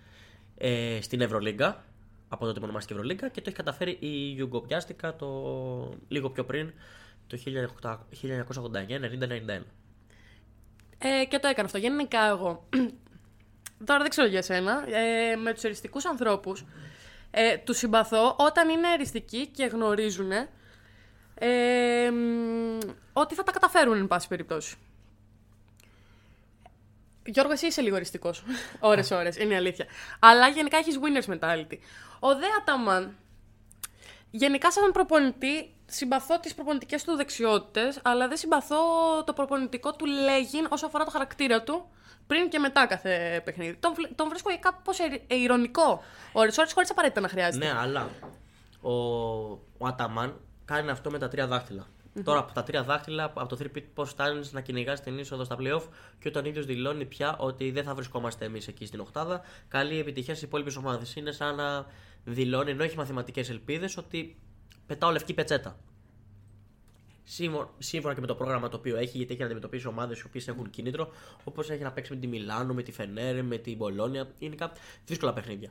ε, στην Ευρωλίγκα, από τότε που ονομάστηκε Ευρωλίγκα, και το έχει καταφέρει η Ιουγκοπιάστικα το λίγο πιο πριν, το 1989-90-91. Ε, και το έκανα αυτό. Γενικά εγώ. Τώρα δεν ξέρω για σένα. Ε, με τους εριστικούς ανθρώπους ε, τους συμπαθώ όταν είναι εριστικοί και γνωρίζουν ε, μ, ότι θα τα καταφέρουν, εν πάση περιπτώσει. Γιώργος, εσύ είσαι λίγο εριστικό. ώρες, ώρες, είναι η αλήθεια. Αλλά γενικά έχεις winners mentality. Ο Δε Αταμάν, γενικά σαν προπονητή, συμπαθώ τις προπονητικές του δεξιότητες, αλλά δεν συμπαθώ το προπονητικό του λέγειν όσο αφορά το χαρακτήρα του πριν και μετά κάθε παιχνίδι. Τον, βλέ- τον βρίσκω κάπως ηρωνικό. Ώρες, ώρες, χωρίς απαραίτητα να χρειάζεται. Ναι, αλλά ο, ο Αταμάν κάνει αυτό με τα τρία δάχτυλα. Τώρα από τα τρία δάχτυλα, από το 3 pit, πώ φτάνει να κυνηγά την είσοδο στα playoff και όταν ίδιος δηλώνει πια ότι δεν θα βρισκόμαστε εμείς εκεί στην Οχτάδα. Καλή επιτυχία στις υπόλοιπες ομάδες. Είναι σαν να δηλώνει, ενώ έχει μαθηματικές ελπίδες, ότι πετάω λευκή πετσέτα. Σύμφωνα, σύμφωνα και με το πρόγραμμα το οποίο έχει, γιατί έχει να αντιμετωπίσει ομάδες οι οποίες έχουν κίνητρο, όπως έχει να παίξει με τη Μιλάνο, με τη Φενέρε, με την Μπολόνια. Είναι κα- δύσκολα παιχνίδια.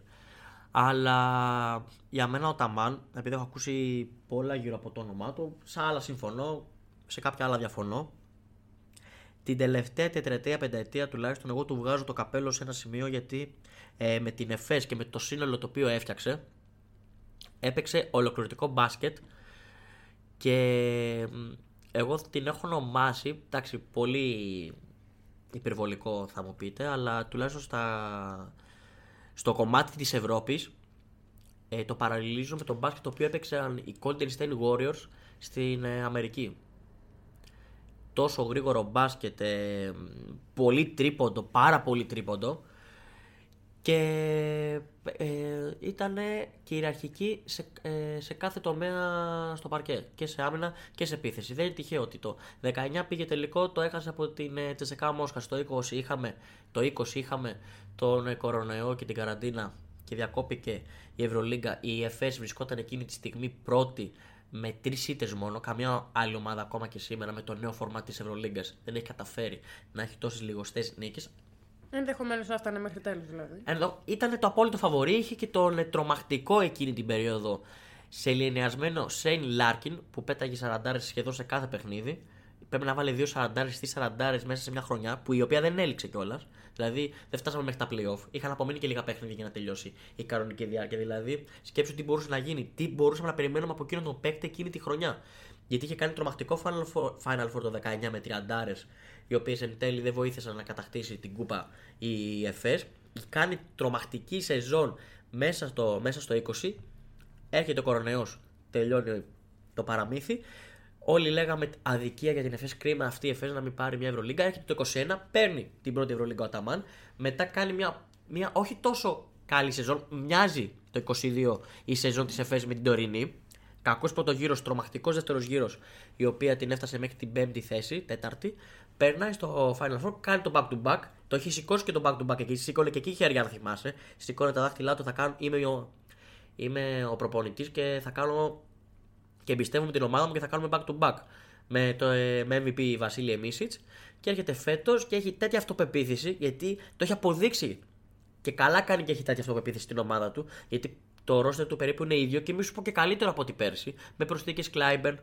Αλλά για μένα ο Ταμάν, επειδή έχω ακούσει πολλά γύρω από το όνομά του, σε άλλα συμφωνώ, σε κάποια άλλα διαφωνώ. Την τελευταία τετραετία, πενταετία τουλάχιστον, εγώ του βγάζω το καπέλο σε ένα σημείο γιατί ε, με την ΕΦΕΣ και με το σύνολο το οποίο έφτιαξε, έπαιξε ολοκληρωτικό μπάσκετ και μ, εγώ την έχω ονομάσει, εντάξει, πολύ υπερβολικό θα μου πείτε, αλλά τουλάχιστον στα, στο κομμάτι της Ευρώπης ε, το παραλληλίζω με το μπάσκετ το οποίο έπαιξαν οι Golden State Warriors στην ε, Αμερική. Τόσο γρήγορο μπάσκετ, ε, πολύ τρίποντο, πάρα πολύ τρίποντο και ε, ήταν κυριαρχική σε, ε, σε κάθε τομέα στο παρκέ και σε άμυνα και σε επίθεση. Δεν είναι τυχαίο ότι το 19 πήγε τελικό, το έχασε από την ε, Τσεσεκά Μόσχας. Στο 20 είχαμε, το 20 είχαμε τον ε, κορονοϊό και την καραντίνα και διακόπηκε η Ευρωλίγκα. Η ΕΦΕΣ βρισκόταν εκείνη τη στιγμή πρώτη με τρεις ήττες μόνο. Καμιά άλλη ομάδα ακόμα και σήμερα με το νέο φορμά της Ευρωλίγκας δεν έχει καταφέρει να έχει τόσες λιγοστές νίκες. Ενδεχομένως να έφτανε μέχρι τέλους δηλαδή. Εδώ ήταν το απόλυτο φαβορή, είχε και τον ε, τρομακτικό εκείνη την περίοδο σεληνιασμένο Σέιν Λάρκιν που πέταγε 40 σχεδόν σε κάθε παιχνίδι. Πρέπει να βάλει δύο 40στι 40 μέσα σε μια χρονιά που η οποία δεν έληξε κιόλας. Δηλαδή δεν φτάσαμε μέχρι τα playoff. Είχαν απομείνει και λίγα παιχνίδια για να τελειώσει η κανονική διάρκεια. Δηλαδή σκέψου τι μπορούσε να γίνει, τι μπορούσαμε να περιμένουμε από εκείνον τον παίκτη εκείνη τη χρονιά. Γιατί είχε κάνει τρομακτικό Final Four, Final Four το 19 με 30 οι οποίες εν τέλει δεν βοήθησαν να κατακτήσει την κούπα η ΕΦΕΣ. Κάνει τρομακτική σεζόν μέσα στο, μέσα στο 20. Έρχεται ο κορονοϊός, τελειώνει το παραμύθι. Όλοι λέγαμε αδικία για την ΕΦΕΣ, κρίμα αυτή η ΕΦΕΣ να μην πάρει μια Ευρωλίγκα. Έρχεται το 21, παίρνει την πρώτη Ευρωλίγκα ο Αταμάν. Μετά κάνει μια, μια όχι τόσο καλή σεζόν. Μοιάζει το 22 η σεζόν της ΕΦΕΣ με την τωρινή. Κακός πρώτος γύρος, τρομακτικός δεύτερος γύρος, η οποία την έφτασε μέχρι την πέμπτη θέση, τέταρτη. Περνάει στο Final Four, κάνει το back to back. Το έχει σηκώσει και το back to back εκεί. Σήκωνε και εκεί χέρια, αν θυμάσαι. Σηκώνε τα δάχτυλά του, θα κάνω. Είμαι ο, είμαι ο προπονητής και θα κάνω. Και εμπιστεύομαι την ομάδα μου και θα κάνουμε back to back. Με, το, ε, με MVP Βασίλη Εμίσιτς. Και έρχεται φέτος και έχει τέτοια αυτοπεποίθηση γιατί το έχει αποδείξει και καλά κάνει και έχει τέτοια αυτοπεποίθηση στην ομάδα του. Γιατί το ρόστερ του περίπου είναι ίδιο και μη σου πω και καλύτερο από ό,τι πέρσι. Με προσθήκες Κλάιμπερν,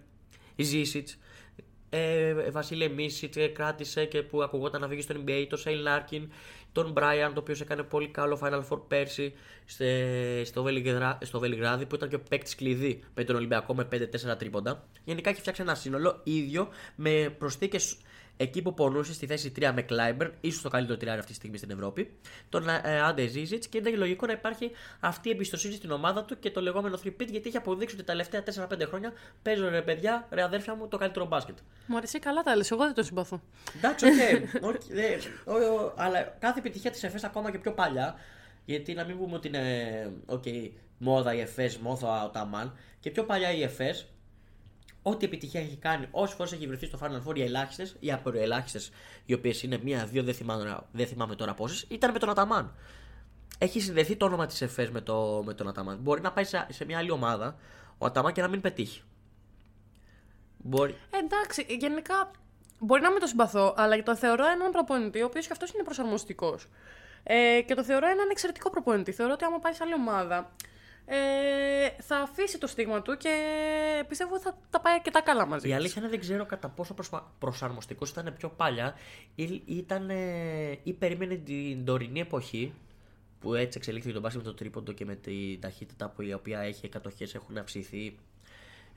Ζίζιτς, ε, Βασίλη Μίσιτς ε, κράτησε και που ακουγόταν να βγει στο NBA, τον Σέιν Λάρκιν, τον Μπράιαντ, το οποίος έκανε πολύ καλό Final Four πέρσι στε- στο, Βελιγρά, στο Βελιγράδι, που ήταν και ο παίκτης κλειδί με τον Ολυμπιακό με 5-4 τρίποντα. Γενικά έχει φτιάξει ένα σύνολο ίδιο με προσθήκες εκεί που πονούσε στη θέση 3 με Κλάιμπερν, ίσως το καλύτερο τριάρι αυτή τη στιγμή στην Ευρώπη, τον ε, Άντε Ζίζιτς και είναι λογικό να υπάρχει αυτή η εμπιστοσύνη στην ομάδα του και το λεγόμενο 3 γιατί έχει αποδείξει ότι τα τελευταία 4-5 χρόνια παίζω ρε παιδιά, ρε αδέρφια μου, το καλύτερο μπάσκετ. Μου αρέσει καλά τα λες, εγώ δεν το συμπαθώ. Εντάξει, OK. OK, δε- ο- ο- Αλλά κάθε επιτυχία της ΕΦΕΣ ακόμα και πιο παλιά, γιατί να μην πούμε ότι είναι οκ, μόδα η ΕΦΕΣ, μόδα ο Αταμάν, και πιο παλιά η ΕΦΕΣ, ό,τι επιτυχία έχει κάνει, όσε φορές έχει βρεθεί στο Final Four, οι ελάχιστες, οι απεροελάχιστε, οι οποίες είναι μία-δύο, δεν θυμάμαι, δεν θυμάμαι τώρα πόσες, ήταν με τον Αταμάν. Έχει συνδεθεί το όνομα της ΕΦΕΣ με, το, με τον Αταμάν. Μπορεί να πάει σε, σε μια άλλη ομάδα ο Αταμάν και να μην πετύχει. Μπορεί. Εντάξει, γενικά μπορεί να μην το συμπαθώ, αλλά το θεωρώ έναν προπονητή ο οποίος και αυτός είναι προσαρμοστικός. Ε, και το θεωρώ έναν εξαιρετικό προπονητή. Θεωρώ ότι άμα πάει σε άλλη ομάδα, ε, θα αφήσει το στίγμα του και πιστεύω ότι θα τα πάει αρκετά καλά μαζί. Η της. αλήθεια είναι δεν ξέρω κατά πόσο προσπα... προσαρμοστικός ήταν πιο παλιά ή, ήταν, ε, ή περίμενε την τωρινή εποχή που έτσι εξελίχθηκε το μπάσκετ με το τρίποντο και με την ταχύτητα που η οποία έχει οι κατοχές έχουν αυξηθεί.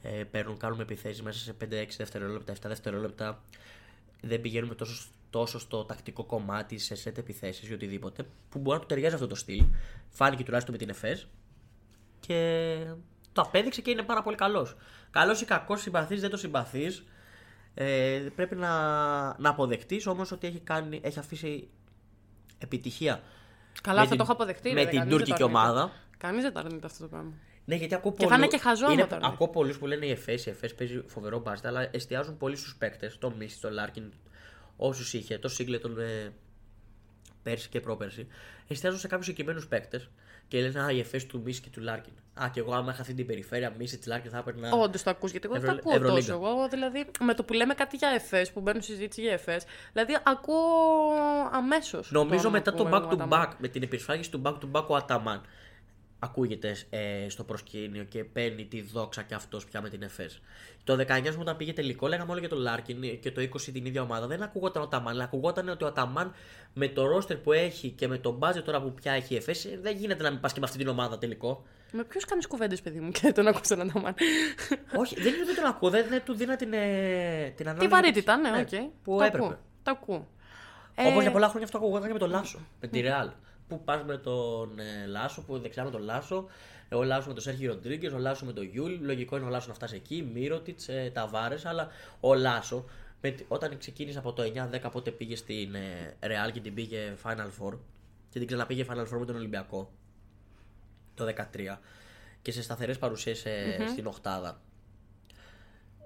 Ε, παίρνουν, κάνουμε επιθέσεις μέσα σε 5-6 δευτερόλεπτα, 7 δευτερόλεπτα. Δεν πηγαίνουμε τόσο, τόσο στο τακτικό κομμάτι, σε σετ επιθέσεις ή οτιδήποτε. Που μπορεί να του ταιριάζει αυτό το στυλ. Φάνηκε τουλάχιστον με την ΕΦΕΣ και το απέδειξε και είναι πάρα πολύ καλός. Καλός ή κακός, συμπαθείς, δεν το συμπαθείς. Ε, πρέπει να, να αποδεχτείς όμως ότι έχει, κάνει, έχει αφήσει επιτυχία. Καλά, με αυτό την- το έχω αποδεχτεί. Με την τουρκική ομάδα. Κανείς δεν το αρνείται αυτό το πράγμα. Ναι, γιατί ακούω Και θα είναι και χαζό άμα είναι, το αρνηθεί. Ακούω πολλούς που λένε η ΕΦΕΣ, η ΕΦΕΣ παίζει φοβερό μπάσκετ, αλλά εστιάζουν πολύ στους παίκτες. Το Μίση, το Λάρκιν, όσους είχε, το Σίγκλετον ε, πέρσι και πρόπερσι. Εστιάζουν σε κάποιους συγκεκριμένους παίκτες και λένε Α, η ΕΦΕΣ του Μίσιτς και του Λάρκιν. Α, και εγώ άμα είχα αυτή την περιφέρεια Μίσιτς Λάρκιν θα έπαιρνα. Όντως το ακούς, γιατί εγώ δεν το Ευρω- ακούω Ευρωλίγκα. τόσο. Εγώ δηλαδή με το που λέμε κάτι για ΕΦΕΣ, που μπαίνουν στη συζήτηση για ΕΦΕΣ, δηλαδή ακούω αμέσως. Νομίζω μετά το back to back, με την επισφράγηση του back to back ο Αταμάν ακούγεται ε, στο προσκήνιο και παίρνει τη δόξα και αυτός πια με την ΕΦΕΣ. Το 19 μου όταν πήγε τελικό, λέγαμε όλο για τον Λάρκιν και το 20 την ίδια ομάδα. Δεν ακούγόταν ο Αταμάν, αλλά ακούγόταν ότι ο Αταμάν με το ρόστερ που έχει και με τον μπάζε τώρα που πια έχει η ΕΦΕΣ, ε, δεν γίνεται να μην πας και με αυτή την ομάδα τελικό. Με ποιου κάνεις κουβέντες, παιδί μου, και το άκουσα να τα μάθει. Όχι, δεν είναι ότι τον ακούω, δεν, δεν του δίνα την, ε, την ανάλογη. Τι βαρύτητα, ναι, οκ. Που Το έπρεπε. ακούω. Το ακούω. Όπως Ε, για πολλά χρόνια αυτό ακούγονταν και με τον Λάσο. Με τη Ρεάλ. Που πας με τον ε, Λάσο, που δεξιά με τον Λάσο, ε, ο Λάσο με τον Σέρχι Ροντρίγκες, ο Λάσο με τον Γιουλ. Λογικό είναι ο Λάσο να φτάσει εκεί, Μίροτιτς, ε, Ταβάρες, αλλά ο Λάσο με, τη- όταν ξεκίνησε από το 9-10 πότε πήγε στην ε, Ρεάλ και την πήγε Final Four και την ξαναπήγε Final Four με τον Ολυμπιακό το 13 και σε σταθερές παρουσίε στην Οχτάδα.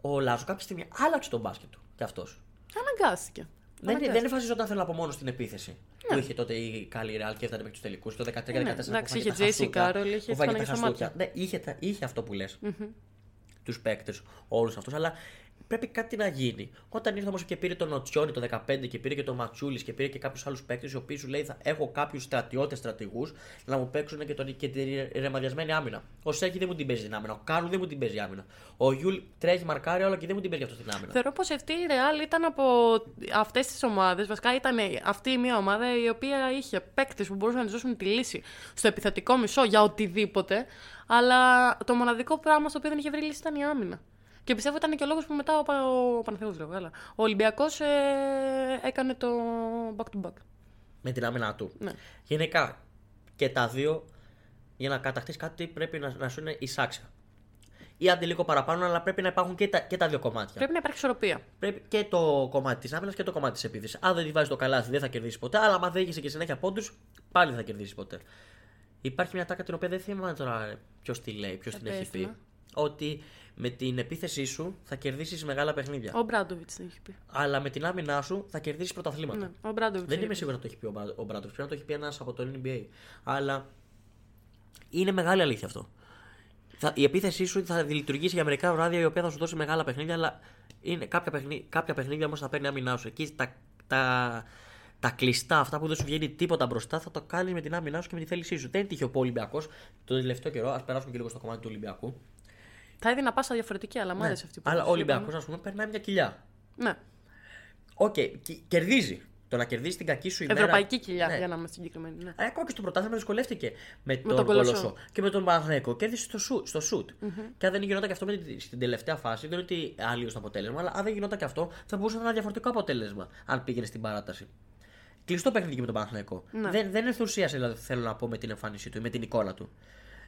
Ο Λάσο κάποια στιγμή άλλαξε τον μπάσκετ του κι αυτός. Αναγκάστηκε. Δεν, Αναγκάστηκε. δεν εφασιζόταν θέλω από μόνο στην επίθεση. Που είχε τότε η καλή Ρεάλ και έφτανε μέχρι τους τελικούς. Το 13-14 Ναι, που εντάξει, φάγε είχε τα Τζέισι χαστούκια, Κάρολ, είχε που τις φάγε τα Παναγιώτες χαστούκια. Μάτια. Ναι, είχε, τα- είχε αυτό που λες. Τους παίκτες, όλους αυτούς. Αλλά πρέπει κάτι να γίνει. Όταν ήρθε όμως και πήρε τον Νοτσιόνι το 15 και πήρε και τον Ματσιούλις και πήρε και κάποιους άλλους παίκτες, οι οποίοι σου λέει θα έχω κάποιους στρατιώτες στρατηγούς να μου παίξουν και, τον, και τη ρημαδιασμένη άμυνα. Ο Σέρχι δεν μου την παίζει την άμυνα. Ο Κάρολ δεν μου την παίζει άμυνα. Ο Γιουλ τρέχει μαρκάρι όλο και δεν μου την παίζει αυτό την άμυνα. Θεωρώ πως αυτή η Real ήταν από αυτές τις ομάδες. Βασικά ήταν αυτή η μία ομάδα η οποία είχε παίκτες που μπορούσαν να τη δώσουν τη λύση στο επιθετικό μισό για οτιδήποτε. Αλλά το μοναδικό πράγμα στο οποίο δεν είχε βρει λύση ήταν η άμυνα. Και πιστεύω ήταν και ο λόγος που μετά ο, Πα- ο Παναθέος, λέω, έλα. Ο Ολυμπιακός ε, έκανε το back to back. με την άμυνά του. Ναι. Γενικά και τα δύο για να κατακτήσεις κάτι πρέπει να, να σου είναι εισάξια. Ή αντί λίγο παραπάνω, αλλά πρέπει να υπάρχουν και τα, και τα δύο κομμάτια. Πρέπει να υπάρχει ισορροπία. Πρέπει και το κομμάτι της άμυνας και το κομμάτι της επίθεσης. Αν δεν τη βάζεις το καλάθι, δεν θα κερδίσεις ποτέ. Αλλά αν δεν έχεις και συνέχεια πόντους, πάλι δεν θα κερδίσεις ποτέ. Υπάρχει μια τάκα την οποία δεν θυμάμαι τώρα ποιος τη λέει, ποιος την έχει πες πει. Να. Ότι με την επίθεσή σου θα κερδίσεις μεγάλα παιχνίδια. Ο Μπράντοβιτς την έχει πει. Αλλά με την άμυνά σου θα κερδίσεις πρωταθλήματα. Ναι, ο Μπράντοβιτς. Δεν είμαι σίγουρος να το έχει πει ο, Μπρα- ο Μπράντοβιτς. Πρέπει να το έχει πει ένας από το NBA. Αλλά είναι μεγάλη αλήθεια αυτό. Θα, η επίθεσή σου θα λειτουργήσει για μερικά βράδια η οποία θα σου δώσει μεγάλα παιχνίδια, αλλά είναι κάποια, παιχνίδια, κάποια παιχνίδια όμως θα παίρνει άμυνά σου. Εκεί τα, τα, τα κλειστά, αυτά που δεν σου βγαίνει τίποτα μπροστά, θα το κάνεις με την άμυνά σου και με τη θέλησή σου. Δεν είναι τυχαίο που ο Ολυμπιακός τον τελευταίο καιρό, ας περάσουμε και λίγο στο κομμάτι του Ολυμπιακού. Θα έδινα πάσα διαφορετική, αλλά μου άρεσε αυτή που αλλά ο είπαμε. Ολυμπιακό, ας πούμε, περνάει μια κοιλιά. Ναι. Οκ, και- κερδίζει. Το να κερδίσει την κακή σου ημέρα. Ευρωπαϊκή κοιλιά, Ναι. για να είμαστε συγκεκριμένοι. Ναι. Αλλά ακόμα και στο πρωτάθλημα δυσκολεύτηκε με, τον τον Κολοσσό. Κολοσσό και με τον Παναθηναϊκό. Κέρδισε στο, σου, στο σουτ. Και αν δεν γινόταν και αυτό με τη- στην τελευταία φάση, δεν είναι ότι άλλο το αποτέλεσμα, αλλά αν δεν γινόταν και αυτό, θα μπορούσε να είναι ένα διαφορετικό αποτέλεσμα αν πήγαινε στην παράταση. Κλειστό παιχνίδι και με τον Παναθηναϊκό. Ναι. Δεν, δεν ενθουσίασε, δηλαδή, θέλω να πω, με την εμφάνισή του ή με την εικόνα του.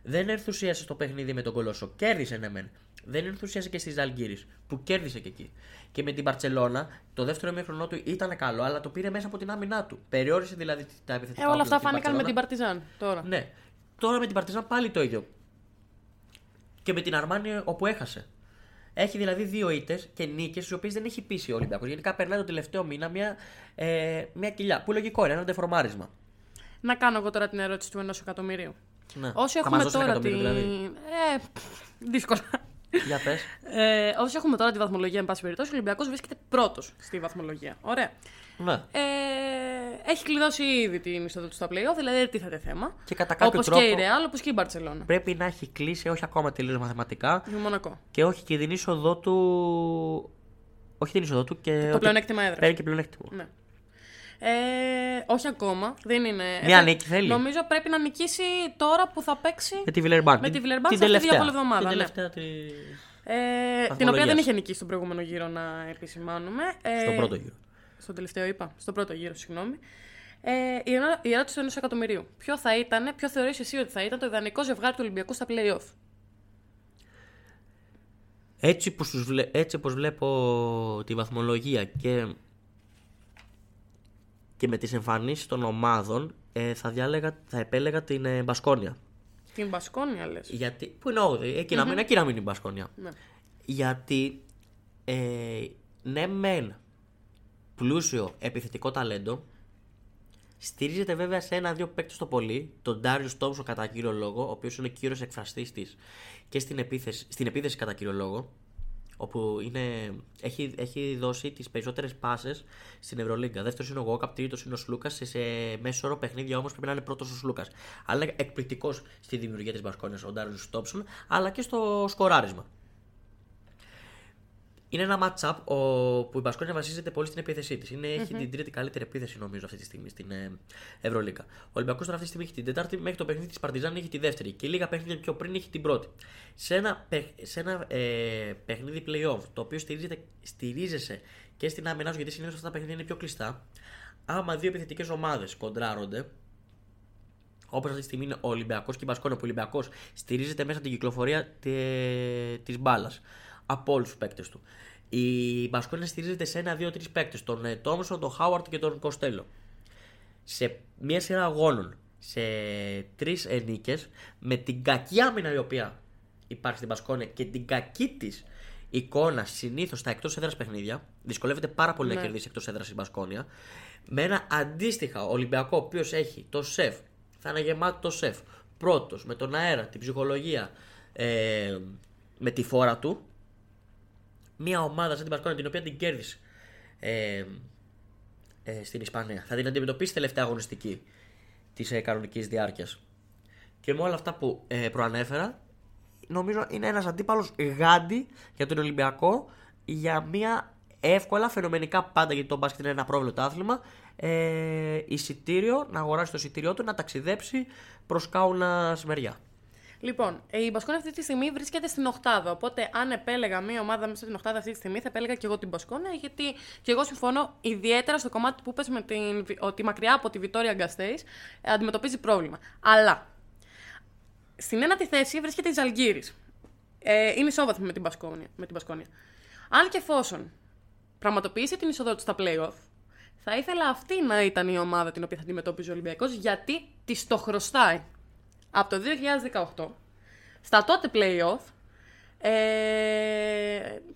Δεν ενθουσίασε στο παιχνίδι με τον Κολόσο. Κέρδισε ναι, μεν. Δεν ενθουσίασε και στη Ζαλγκύρης που κέρδισε και εκεί. Και με την Παρσελώνα, το δεύτερο ημίχρονο του ήταν καλό, αλλά το πήρε μέσα από την άμυνά του. Περιόρισε δηλαδή τα επιθετικά. Ε, όλα όπλα αυτά της φάνηκαν με Μπαρτσελώνα. την Παρτιζάν τώρα. Ναι. Τώρα με την Παρτιζάν πάλι το ίδιο. Και με την Αρμάνι όπου έχασε. Έχει δηλαδή δύο ήττες και νίκες, τι οποίες δεν έχει πείσει ο Ολυμπιακός. Γενικά περνάει το τελευταίο μήνα μια, ε, μια κοιλιά. Που λογικό είναι, ένα ντεφορμάρισμα. Να κάνω εγώ τώρα την ερώτηση του ενός εκατομμυρίου. Ναι. Όσοι Θα έχουμε μας δώσει ένα τώρα την. εκατομμύριο, δηλαδή. Ε, δύσκολα. Για πες. Ε, όσοι έχουμε τώρα τη βαθμολογία, εν πάση περιπτώσει, ο Ολυμπιακός βρίσκεται πρώτος στη βαθμολογία. Ωραία. Ναι. Ε, έχει κλειδώσει ήδη την είσοδο του στα playoff, δηλαδή δεν τίθεται θέμα. Και κατά κάποιο Όπως τρόπο- και η Real, όπως και η Barcelona. Πρέπει να έχει κλείσει, όχι ακόμα τελείω μαθηματικά, Η Μονακό. και όχι και την είσοδό του. Όχι την είσοδό του και. ότι πλεονέκτημα έδρας. Παίρνει και πλεονέκτημα. Ναι. Ε, όχι ακόμα, δεν είναι. Μια Ε, νίκη θέλει. Νομίζω πρέπει να νικήσει τώρα που θα παίξει. Με τη Βιλερμπάν. Με τη Villeurbanne την σε αυτή τη τελευταία. διαβολευδομάδα, Την ναι. τελευταία τη... Ε, την οποία Βαθμολογίας. δεν είχε νικήσει στον προηγούμενο γύρο, να επισημάνουμε. Ε, Στον πρώτο γύρο. Στον τελευταίο είπα. Στον πρώτο γύρο, συγγνώμη. Ε, η, ερώ- η ερώτηση του ενός εκατομμυρίου. Ποιο θα ήταν, ποιο θεωρείς εσύ ότι θα ήταν το ιδανικό ζευγάρι του Ολυμπιακού στα playoff; Έτσι, που στους βλέ... Έτσι όπως βλέπω τη βαθμολογία και, και με τις εμφανίσεις των ομάδων ε, θα, διάλεγα, θα επέλεγα την ε, Μπασκόνια. Την Μπασκόνια, λες. Γιατί, που είναι 8η, εκεί, να μην, εκεί να μείνει η Μπασκόνια. Ναι. Γιατί ε, ναι μεν πλούσιο επιθετικό ταλέντο στηρίζεται βέβαια σε ένα-δύο παίκτες το πολύ, τον Ντάριο Τόμσο κατά κύριο λόγο, ο οποίος είναι κύριος εκφραστής της και στην επίθεση, στην επίθεση κατά κύριο λόγο, όπου είναι, έχει, έχει δώσει τις περισσότερες πάσες στην Ευρωλίγκα. Δεύτερος είναι ο Γόκαπ, τρίτος είναι ο Σλούκας. Σε, σε μέσο όρο παιχνίδια όμως πρέπει να είναι πρώτος ο Σλούκας. Αλλά είναι εκπληκτικός στη δημιουργία της Μπασκόνια ο Ντάριο Τόμσον, αλλά και στο σκοράρισμα. Είναι ένα match-up ο, που η Μπασκόνια βασίζεται πολύ στην επίθεσή της. Έχει την τρίτη καλύτερη επίθεση, νομίζω, αυτή τη στιγμή στην ε, Ευρωλίκα. Ο Ολυμπιακός τώρα αυτή τη στιγμή έχει την τετάρτη, μέχρι το παιχνίδι της Παρτιζάν έχει τη δεύτερη. Και λίγα παιχνίδια πιο πριν έχει την πρώτη. Σε ένα, παιχ- σε ένα ε, παιχνίδι playoff, το οποίο στηρίζεται, στηρίζεσαι και στην άμυνά σου, γιατί συνήθως αυτά τα παιχνίδια είναι πιο κλειστά. Άμα δύο επιθετικές ομάδες κοντράρονται, Όπως αυτή τη στιγμή είναι ο Ολυμπιακός και η Μπασκόνια, που ο Ολυμπιακός στηρίζεται μέσα από την κυκλοφορία της μπάλας από όλους τους παίκτες του. Η Μπασκόνια στηρίζεται σε ένα-δύο-τρει παίκτες, τον ε, Τόμσον, τον Χάουαρτ και τον Κοστέλο. Σε μία σειρά αγώνων, σε τρεις νίκε, με την κακή άμυνα η οποία υπάρχει στην Μπασκόνια και την κακή της εικόνα συνήθως στα εκτός έδρας παιχνίδια, δυσκολεύεται πάρα πολύ να Ναι. κερδίσει εκτός έδρας η Μπασκόνια. Με ένα αντίστοιχα Ολυμπιακό, ο οποίος έχει το σεφ, θα είναι γεμάτο το σεφ. Πρώτος, με τον αέρα, την ψυχολογία, ε, με τη φόρα του. Μια ομάδα σαν την Μπασκόνια, την οποία την κέρδισε ε, ε, στην Ισπανία. Θα την αντιμετωπίσει τελευταία αγωνιστική της ε, κανονικής διάρκειας. Και με όλα αυτά που ε, προανέφερα, νομίζω είναι ένας αντίπαλος γάντι για τον Ολυμπιακό για μια εύκολα, φαινομενικά πάντα γιατί το μπάσκετ είναι ένα πρόβλημα άθλημα, ε, εισιτήριο, να αγοράσει το εισιτήριό του, να ταξιδέψει προς κάουνας μεριά. Λοιπόν, ε, η Μπασκόνια αυτή τη στιγμή βρίσκεται στην Οχτάδα. Οπότε, αν επέλεγα μία ομάδα μέσα στην Οχτάδα αυτή τη στιγμή, θα επέλεγα και εγώ την Μπασκόνια. Γιατί και εγώ συμφωνώ ιδιαίτερα στο κομμάτι που πες με την, ότι μακριά από τη Βιτόρια Γκαστέη αντιμετωπίζει πρόβλημα. Αλλά στην ένατη θέση βρίσκεται η Ζαλγκύρη. Ε, είναι ισόβαθμη με την, Μπασκόνια, με την Μπασκόνια. Αν και εφόσον πραγματοποιήσει την είσοδό του στα playoff, θα ήθελα αυτή να ήταν η ομάδα την οποία θα αντιμετώπιζε ο Ολυμπιακός, γιατί της το χρωστάει από το 2018 στα τότε playoff ε,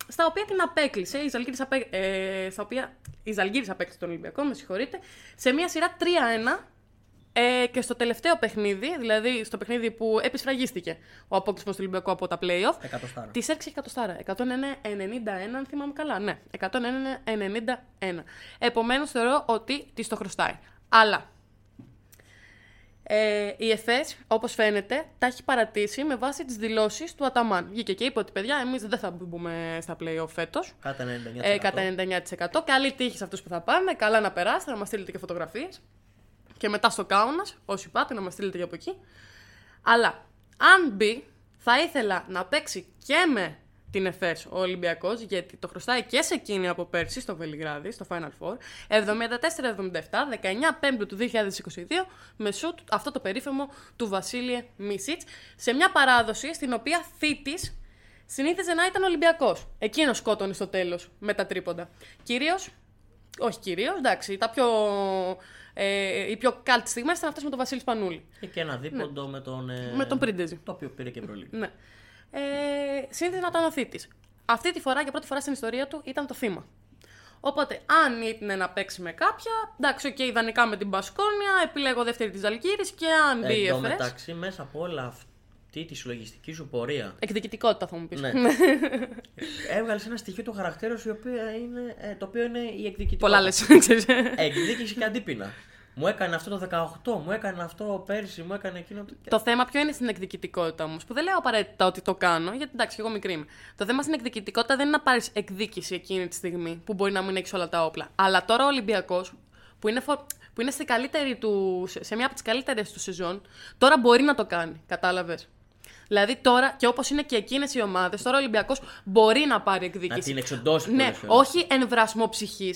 στα οποία την απέκλεισε η Ζαλγκύρης, απέ, ε, στα οποία η Ζαλγκύρης απέκλεισε τον Ολυμπιακό, με συγχωρείτε, σε μια σειρά 3-1 ε, και στο τελευταίο παιχνίδι, δηλαδή στο παιχνίδι που επισφραγίστηκε ο απόκλεισμος του Ολυμπιακού από τα playoff, Εκατοστάρα. της έριξε εκατοστάρα. 191, αν θυμάμαι καλά. Ναι, 191. Επομένως θεωρώ ότι της το χρωστάει. Αλλά Ε, η ΕΦΕΣ, όπως φαίνεται, τα έχει παρατήσει με βάση τις δηλώσεις του Αταμάν. Βγήκε και είπε ότι παιδιά, εμείς δεν θα μπούμε στα playoff φέτος. Κατά 99%. Ε, κατά 99%. Καλή τύχη σε αυτούς που θα πάνε. Καλά να περάσετε, να μας στείλετε και φωτογραφίες. Και μετά στο κάουνα, όσοι πάτε, να μας στείλετε και από εκεί. Αλλά αν μπει, θα ήθελα να παίξει και με την ΕΦΕΣ ο Ολυμπιακός, γιατί το χρωστάει και σε εκείνη από πέρσι στο Βελιγράδι, στο Final Four. 74-77, 19 Πέμπτου του 2022, με σουτ αυτό το περίφημο του Βασίλειε Μίσιτς, σε μια παράδοση στην οποία θήτης συνήθιζε να ήταν Ολυμπιακός. Εκείνος σκότωνε στο τέλος με τα τρίποντα. Κυρίως, όχι κυρίως, εντάξει, τα πιο. Ε, οι πιο κάλτ στιγμές ήταν αυτές με τον Βασίλη Σπανούλη. Και ένα δίποντο με τον. ε, Ναι. Με τον Πρίντεζη. Το οποίο πήρε και Ευρωλίγκα. Ναι. Ε, συνήθιζε να ήταν ο θύτης. Αυτή τη φορά, για πρώτη φορά στην ιστορία του, ήταν το θύμα. Οπότε, αν ήταν να παίξει με κάποια, εντάξει, οκ, ιδανικά με την Μπασκόνια, επιλέγω δεύτερη τη Ζαλγκίρις και αν μπει η Εν τω ΕΦΕΣ. μεταξύ, μέσα από όλα αυτή τη συλλογιστική σου πορεία, Εκδικητικότητα θα μου πεις. Ναι. έβγαλες ένα στοιχείο του χαρακτήρα σου, η οποία είναι, ε, το οποίο είναι η εκδικητικότητα. Πολλά λες, ξέρεις. Εκδίκηση και αντίπεινα. Μου έκανε αυτό το 18, μου έκανε αυτό πέρσι, μου έκανε εκείνο. το- Το θέμα ποιο είναι στην εκδικητικότητα όμως, που δεν λέω απαραίτητα ότι το κάνω, γιατί εντάξει, και εγώ μικρή είμαι. Το θέμα στην εκδικητικότητα δεν είναι να πάρεις εκδίκηση εκείνη τη στιγμή που μπορεί να μην έχεις όλα τα όπλα. Αλλά τώρα ο Ολυμπιακός, που είναι, φο... που είναι στη καλύτερη του... σε μια από τις καλύτερες του σεζόν, τώρα μπορεί να το κάνει. Κατάλαβες. Δηλαδή τώρα, και όπως είναι και εκείνες οι ομάδες, τώρα ο Ολυμπιακός μπορεί να πάρει Να εκδίκηση. την εξοντώσει Ναι, πολλές φορές. όχι εν βρασμό ψυχή.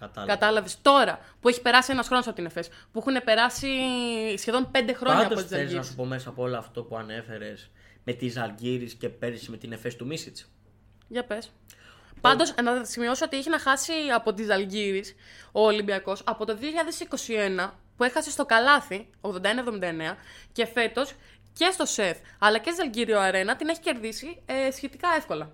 Κατάλαβα. Κατάλαβες τώρα που έχει περάσει ένας χρόνος από την ΕΦΕΣ, που έχουν περάσει σχεδόν πέντε χρόνια Πάντως από τις θες να Αλγύρε. σου πω μέσα από όλο αυτό που ανέφερες με τη Ζαλγκύρη και πέρυσι με την Εφές του Μίσιτς; Για πες. Πάντως, να σημειώσω ότι είχε να χάσει από τη Ζαλγκύρη ο Ολυμπιακός από το 2021 που έχασε στο Καλάθι 81-79 και φέτος και στο ΣΕΦ αλλά και στη Ζαλγκύριο Αρένα την έχει κερδίσει ε, σχετικά εύκολα.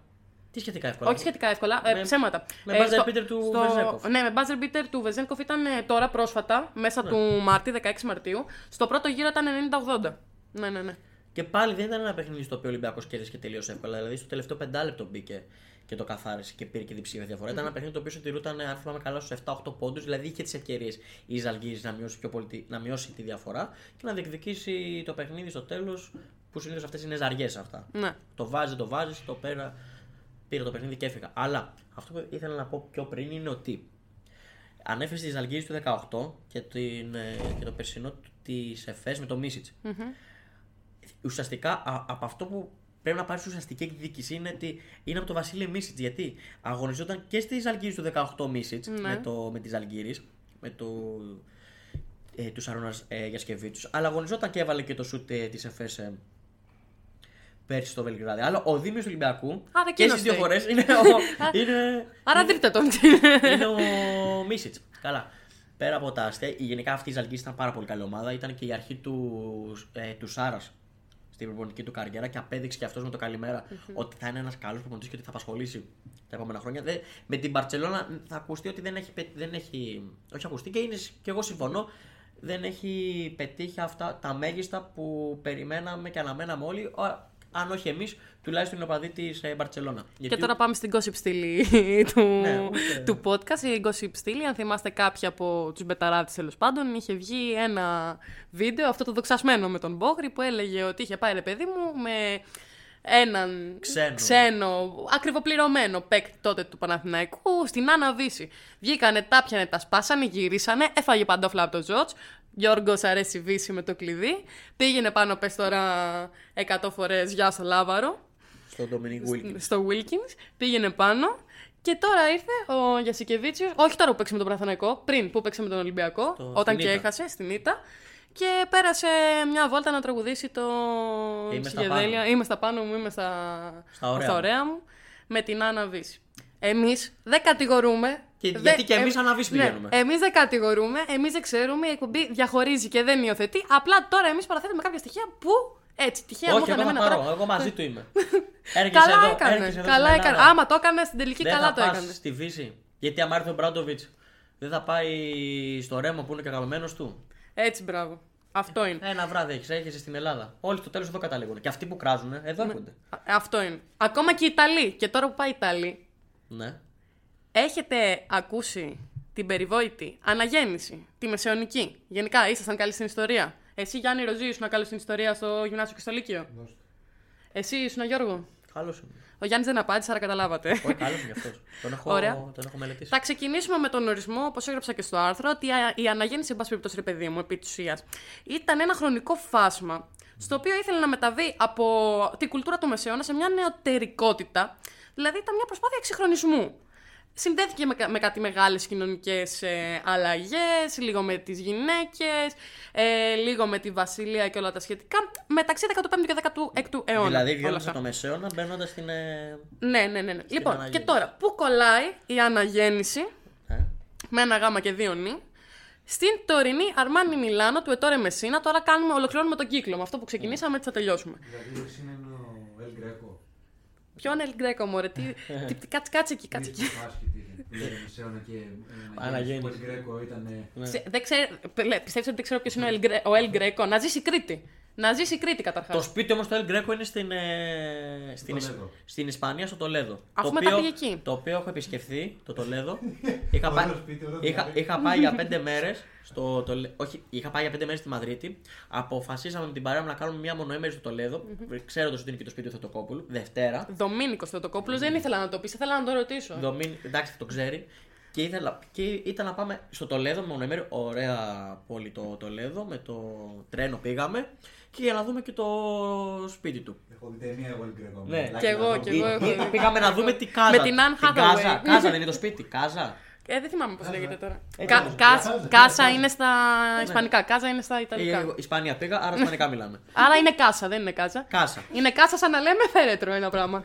Τι σχετικά εύκολα. Όχι σχετικά εύκολα, ε, Με- ψέματα. με Ε, buzzer στο- beater του στο- Βεζένκοφ. Ναι, με buzzer beater του Βεζένκοφ ήταν ε, τώρα πρόσφατα, μέσα του Μάρτη, 16 Μαρτίου. Στο πρώτο γύρο ήταν 90-80. Ναι, ναι, ναι. Και πάλι δεν ήταν ένα παιχνίδι στο οποίο ο Ολυμπιακός κέρδισε και τελείωσε εύκολα. Δηλαδή στο τελευταίο πεντάλεπτο μπήκε και το καθάρισε και πήρε και διψήφια διαφορά. Ήταν ένα παιχνίδι το οποίο συντηρούταν, αν θυμάμαι καλά, στους 7-8 πόντους. Δηλαδή είχε τις ευκαιρίες η Ζαλγκύρη να, μειώσει πιο πολύ, τη- να μειώσει τη διαφορά και να διεκδικήσει το παιχνίδι στο τέλος. Που συνήθως αυτές είναι ζαριές αυτά. ναι. Το βάζει, το βάζεις, το πέρα. Πήρα το παιχνίδι και έφυγα. Αλλά αυτό που ήθελα να πω πιο πριν είναι ότι ανέφερε τη Ζαλγκύρη του 18 και, την, ε, και το περσινό της ΕΦΕΣ με το μισιτ Ουσιαστικά α- από αυτό που πρέπει να πάρεις ουσιαστική εκδίκηση είναι ότι είναι από το Βασίλειο Μίσιτς. Γιατί αγωνιζόταν και στη Ζαλγκύρη του 18 Μίσιτς Ναι. με, το, με τη Ζαλγκύρη, με το, ε, τους Σαρόνα ε, Γιασκεβίτσους, αλλά αγωνιζόταν και έβαλε και το σουτ ε, της ΕΦΕΣ ε, πέρσι στο Βελιγράδι. Αλλά ο Δήμιος του Ολυμπιακού Άρα και εκείνος στις δύο φταίει. φορές είναι, ο- είναι, Άρα δείτε τον. είναι ο Μίσιτς. Καλά. Πέρα από τα αστεία, η- γενικά αυτή η Ζαλγκή ήταν πάρα πολύ καλή ομάδα. Ήταν και η αρχή του, ε, του Σάρας στην προπονητική του καριέρα και απέδειξε και αυτός με το καλημερα ότι θα είναι ένας καλός προπονητής και ότι θα απασχολήσει τα επόμενα χρόνια. Δε, με την Παρσελώνα θα ακουστεί ότι δεν έχει, πε- δεν έχει. Όχι ακουστεί και, είναι, και εγώ συμφωνώ. Δεν έχει πετύχει αυτά τα μέγιστα που περιμέναμε και αναμέναμε όλοι. ο- αν όχι εμείς, τουλάχιστον οι οπαδοί της Μπαρσελόνα. Και τώρα πάμε στην gossip στήλη του, Ναι, ούτε- του podcast. Η gossip στήλη, αν θυμάστε κάποιοι από τους μπεταράδες τέλος πάντων, είχε βγει ένα βίντεο, αυτό το δοξασμένο με τον Μπόγρη, που έλεγε ότι είχε πάει ρε παιδί μου με έναν Ξένο. ξένο ακριβοπληρωμένο παίκτη τότε του Παναθηναϊκού στην Άννα Βύση. Βγήκανε, τα πιανε, τα σπάσανε, γυρίσανε, έφαγε παντόφλα από το Ζότς. Γιώργος αρέσει Βύση με το κλειδί. Πήγαινε πάνω, πες τώρα 100 φορές γεια στο Λάβαρο Στον Ντομινίκ Βίλκιν. στο Wilkins, πήγαινε πάνω και τώρα ήρθε ο Γιασικεβίτσιος, όχι τώρα που παίξε με τον Παναθηναϊκό, πριν που παίξε με τον Ολυμπιακό, Το- όταν στην και Ήττα. έχασε στην Ήττα και πέρασε μια βόλτα να τραγουδήσει το Είμαι στα Ψυχεδέλεια. πάνω. Είμαι στα πάνω μου, είμαι στα, Στα ωραία μου. μου, με την Άννα Βύση. Εμείς δεν κατηγορούμε. Και δεν- γιατί και εμείς ε, Άννα Βύση ναι, πηγαίνουμε. εμείς δεν κατηγορούμε, εμείς δεν ξέρουμε, η εκπομπή διαχωρίζει και δεν υιοθετεί. Απλά τώρα εμείς παραθέτουμε κάποια στοιχεία που έτσι τυχαία μου Όχι, εγώ είχαν θα εμένα πάρω. τώρα. Εγώ μαζί του είμαι. Έρχεσαι Καλά εδώ, έκανες. έρχεσαι εδώ Καλά στην έκανες. Ελλάδα. Άμα το έκανες στην τελική, Δεν καλά θα το πας έκανες. στη Βύση. Γιατί άμα έρθει ο Μπράντοβιτς, δεν θα πάει στο ρέμο που είναι και αγαπημένος του; Έτσι, μπράβο. Αυτό είναι. Ένα βράδυ έχεις, έρχεσαι στην Ελλάδα. Όλοι στο τέλος εδώ καταλήγουν. Και αυτοί που κράζουν, εδώ έρχονται. Α- Αυτό είναι. Ακόμα και οι Ιταλοί. Και τώρα που πάει η Ιταλή, Ναι. έχετε ακούσει την περιβόητη αναγέννηση, τη μεσαιωνική; Γενικά, ήσασταν καλοί στην ιστορία; Εσύ, Γιάννη Ροζή, ήσουν καλός στην ιστορία στο γυμνάσιο και στο Λύκειο; Εσύ, ήσουν Γιώργο; Καλός είναι. Ο Γιάννης δεν απάντησε, άρα καταλάβατε. Όχι, καλό είναι αυτός. Τον έχω, Ωραία. τον έχω μελετήσει. Θα ξεκινήσουμε με τον ορισμό, όπως έγραψα και στο άρθρο, ότι α- η αναγέννηση, εν πάση περιπτώσει, ρε παιδί μου, επί της ουσίας, ήταν ένα χρονικό φάσμα στο οποίο ήθελε να μεταβεί από την κουλτούρα του Μεσαίωνα σε μια νεωτερικότητα. Δηλαδή, ήταν μια προσπάθεια εξυγχρονισμού. Συνδέθηκε με, κα- με κάτι μεγάλες κοινωνικές ε, αλλαγές, λίγο με τις γυναίκες, ε, λίγο με τη βασιλεία και όλα τα σχετικά, μεταξύ 15ου και 16ου αιώνα. Δηλαδή, όλα βιώνοντα αυτά. το μεσαίωνα μπαίνοντας στην. Ε... Ναι, ναι, ναι. ναι. Λοιπόν, και αναγέννηση. τώρα, πού κολλάει η αναγέννηση ε, με ένα γάμα και δύο νη. Στην τωρινή Αρμάνι Μιλάνο του Ετόρε Μεσίνα. Τώρα κάνουμε, ολοκληρώνουμε τον κύκλο. Με αυτό που ξεκινήσαμε, έτσι θα τελειώσουμε. Δηλαδή εσύ είναι ο Ελ Γκρέκο. Ποιον Ελ Γκρέκο, μωρέ, τι, τι, κάτσε, κάτσε εκεί, κάτσε εκεί. Είχε άσχητη. Λέγανε Μεσαίωνα και ε, Αναγέννηση. Ο Ελ Γκρέκο ήταν. Ξε- Δεν ξέρω, πιστεύεις ότι δεν ξέρω ποιος είναι ο Ελ Γκρέ- ο Ελ Γκρέκο; Να ζήσει η Κρήτη. Να ζήσει η Κρήτη Το καταρχάς. σπίτι όμως του Ελ Γκρέκο είναι στην, ε, στην, Ισ- Τολέδο. στην Ισπανία, στο Τολέδο. Αφού το μετά οποίο, πήγε εκεί. Το οποίο έχω επισκεφθεί, το Τολέδο. είχα, πάει, Ωραίο σπίτι, ωραίο είχα, διάβη. είχα πάει για πέντε μέρες. Στο, Τολε- όχι, είχα πάει για πέντε μέρες στη Μαδρίτη. Αποφασίσαμε με την παρέα μου να κάνουμε μια μονοέμερη στο Τολέδο. Ξέροντας ότι είναι και το σπίτι του Θεοτοκόπουλου. Δευτέρα. Δομήνικος Θεοτοκόπουλος, δεν ήθελα να το πεις, ήθελα να το ρωτήσω. Δομήν, εντάξει, το ξέρει. Και, ήθελα, και ήταν να πάμε στο Τολέδο, μονοεμέρη, ωραία πόλη το Τολέδο, με το τρένο πήγαμε και για να δούμε και το σπίτι του. Έχω δει ταινία εγώ Ελ Γκρέκο. Ναι. Μιλάκι Κι εγώ, να δω. κι εγώ. έχω Ή- δει. Πήγαμε να δούμε τι Κάζα. Με την Anne Hathaway. Κάζα, Κάζα δεν είναι το σπίτι, Κάζα. Ε, δεν θυμάμαι πώς λέγεται τώρα. Ε, Κα- κάζα, Κάσα- κάζα, Κάσα κάζα. είναι στα Ισπανικά, Κάζα είναι στα Ε, Ιταλικά. Ισπανία πήγα, άρα Ισπανικά μιλάμε. Άρα είναι Κάσα, δεν είναι Κάσα. Κάσα. Είναι Κάσα σαν να λέμε φέρετρο ένα πράγμα.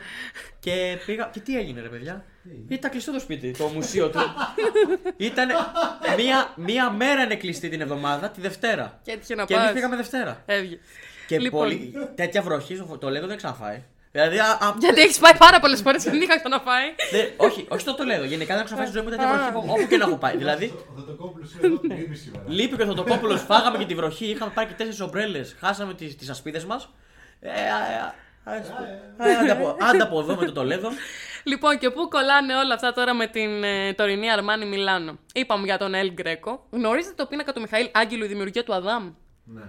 Και πήγα. Και τι έγινε, ρε παιδιά; Ήταν κλειστό το σπίτι, το μουσείο του. Ήταν μία, μία μέρα είναι κλειστή την εβδομάδα, τη Δευτέρα. Και έτυχε να Και εμείς πας. πήγαμε Δευτέρα. Έβγε. Και Λοιπόν. πολύ, τέτοια βροχή στο Τολέδο δεν ξαναφάει. Δηλαδή, α, α, Γιατί έχεις πάει πάρα πολλές φορές και δεν είχα ξαναφάει. δεν- όχι, όχι στο Τολέδο. Γενικά δεν ξαναφάει στη ζωή μου τέτοια βροχή όπου- όπου και να έχω πάει. Δηλαδή, Ο Θεοτοκόπουλος είναι εδώ που λείπει σήμερα. λείπει και ο Θωτοκόπουλο, φάγαμε και τη βροχή, είχαμε πάρει και τέσσερις ομπρέλες, χάσαμε τις τις ασπίδες μας. Ε, α, α, α, ας, άντε από- Άντε από εδώ με το Τολέδο. Λοιπόν, και πού κολλάνε όλα αυτά τώρα με την ε, τωρινή Αρμάνι Μιλάνο. Είπαμε για τον Ελ Γκρέκο. Γνωρίζετε το πίνακα του Μιχαήλ Άγγελου, η δημιουργία του Αδάμ; Ναι.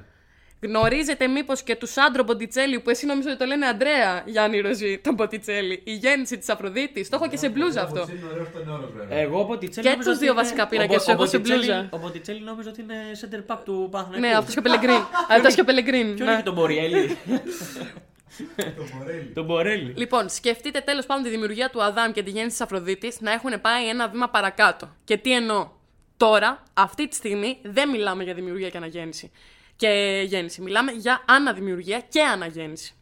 Γνωρίζετε μήπως και τους Σάντρο Μποντιτσέλη, που εσύ νομίζω ότι το λένε Αντρέα Γιάννη Ροζή, τον Μποντιτσέλη. Η γέννηση της Αφροδίτης. Το έχω και σε μπλούζα αυτό. Είναι ωραίος στον όρο βέβαια. Εγώ ο Μποτιτσέλη. Και νόμιζα τους ότι δύο είναι- βασικά ο πίνακες Μπο- ο έχω σε Μποτιτσέλη- μπλούζα. Ο Μποτιτσέλη νόμιζα ότι είναι center back του Παναθηναϊκού. Ναι, αυτός και ο Πελεγκρίν. Αυτός και ο Πελεγκρίν. Ποιον ναι. έχει τον Μποριέλη. Το Μορέλι. τον Μπορέλη. Λοιπόν, σκεφτείτε τέλος πάντων τη δημιουργία του Αδάμ και τη γέννηση της Αφροδίτης να έχουν πάει ένα βήμα παρακάτω. Και τι εννοώ. Τώρα, αυτή τη στιγμή, δεν μιλάμε για δημιουργία και αναγέννηση. Και γέννηση. Μιλάμε για αναδημιουργία και αναγέννηση.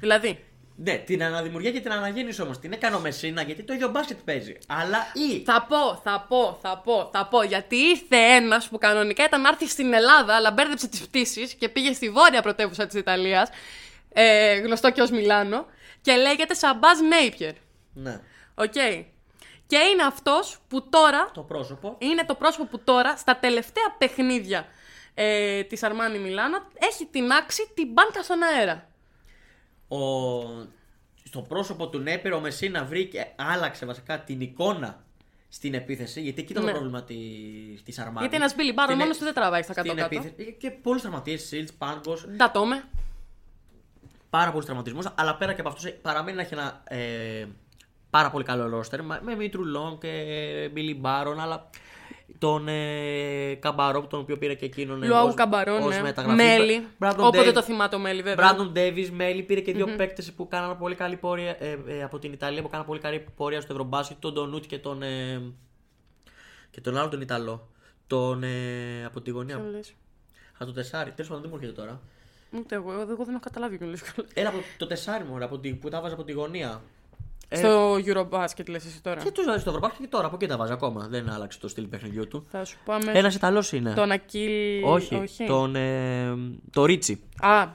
Δηλαδή, Ναι, την αναδημιουργία και την αναγέννηση όμως. Την έκανε ο Μεσίνα γιατί το ίδιο μπάσκετ παίζει. Αλλά ή. θα πω, θα πω, θα πω, θα πω. Γιατί ήρθε ένας που κανονικά ήταν να έρθει στην Ελλάδα, αλλά μπέρδεψε τις πτήσεις και πήγε στη βόρεια πρωτεύουσα της Ιταλίας, ε, γνωστό και ως Μιλάνο, και λέγεται Σαμπάζ Νάπιερ. Ναι, Οκ. Και είναι αυτός που τώρα το πρόσωπο. είναι το πρόσωπο που τώρα στα τελευταία παιχνίδια ε, της Αρμάνι Μιλάνα έχει την αλλάξει την μπάνκα στον αέρα. Ο... Στο πρόσωπο του Νάπιερ ο Μεσίνα βρήκε, άλλαξε βασικά την εικόνα στην επίθεση. Γιατί εκεί ήταν Ναι. το πρόβλημα τη της Αρμάνι. Γιατί ένας Billy Barron Στην μόνος ε- του δεν τραβάει στα στην κάτω-κάτω. επίθεση. Και πολλούς τραυματίες, Σιλντς, Πάνγκος. Ντατόμε. Πάρα πολλούς τραυματισμούς. Αλλά πέρα και από αυτούς παραμένει να έχει ένα ε, πάρα πολύ καλό ρόστερ. μα- Με Μήτρου-Λονγκ και Μπίλι Μπάρον, αλλά τον ε, Καμπαρό, τον οποίο πήρε και εκείνον. ε, Λουαγού ως- Καμπαρό, ως ναι. μεταγραφή. Μέλι. Brandon Όποτε Davis- το θυμάται ο Μέλι, βέβαια. Brandon Davies, Μέλι, πήρε και δύο mm παίκτες που κάνανε πολύ καλή πορεία ε, ε, από την Ιταλία, που κάνανε πολύ καλή πορεία στο Ευρωμπάσκετ, τον Τονούτ και τον. Ε, και τον άλλο τον Ιταλό. Τον. Ε, από τη γωνία. Ποιον λες; Α, το τεσάρι. Τέλος πάντων δεν μου έρχεται τώρα. Ούτε εγώ, εγώ δεν έχω καταλάβει ποιον λες. Έλα από το τεσάρι μου, ρε, από τη, που τα βάζα από τη γωνία. Ε, Στο Eurobasket λες εσύ τώρα. Και τους βάζεις στο Ευρωπαϊκό και τώρα από εκεί τα βάζει ακόμα. Δεν άλλαξε το στυλ παιχνιδιού του. Θα σου πάμε Ένας Ιταλός είναι. τον Ακίλ... όχι, τον. Ε, το Ρίτσι. Α, α,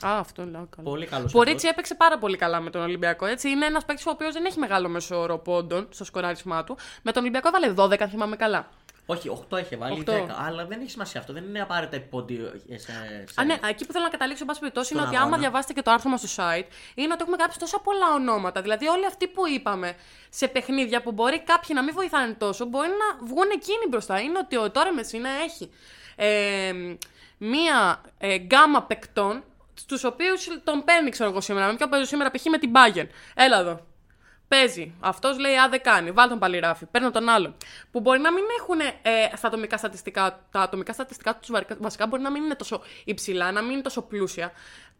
αυτό λέω καλά. Πολύ καλός. Ο Ρίτσι έπαιξε πάρα πολύ καλά με τον Ολυμπιακό. Έτσι. Είναι ένας παίκτης ο οποίος δεν έχει μεγάλο μέσο όρο πόντων στο σκοράρισμά του. Με τον Ολυμπιακό έβαλε 12, αν θυμάμαι καλά. Όχι, 8 είχε βάλει, Οκτώ. 10. Αλλά δεν έχει σημασία αυτό. Δεν είναι απαραίτητα πόντι. Σε, σε... Α, ναι, εκεί που θέλω να καταλήξω, εν πάση περιπτώσει, είναι Στον ότι άμα αγώνα. διαβάσετε και το άρθρο μας στο site, είναι ότι έχουμε γράψει τόσα πολλά ονόματα. Δηλαδή, όλοι αυτοί που είπαμε σε παιχνίδια που μπορεί κάποιοι να μην βοηθάνε τόσο, μπορεί να βγουν εκείνοι μπροστά. Είναι ότι ο Τόρε Μεσίνα έχει ε, μία ε, γκάμα παικτών, στους οποίους τον παίρνει, ξέρω εγώ σήμερα. Με ποιον παίζω σήμερα, π.χ. με την Bayern. Έλα εδώ. Παίζει. Αυτός λέει: Α, δεν κάνει. Βάλ τον παλιράφι. Παίρνω τον άλλον. Που μπορεί να μην έχουν ε, στα ατομικά στατιστικά. Τα ατομικά στατιστικά τους βασικά μπορεί να μην είναι τόσο υψηλά, να μην είναι τόσο πλούσια.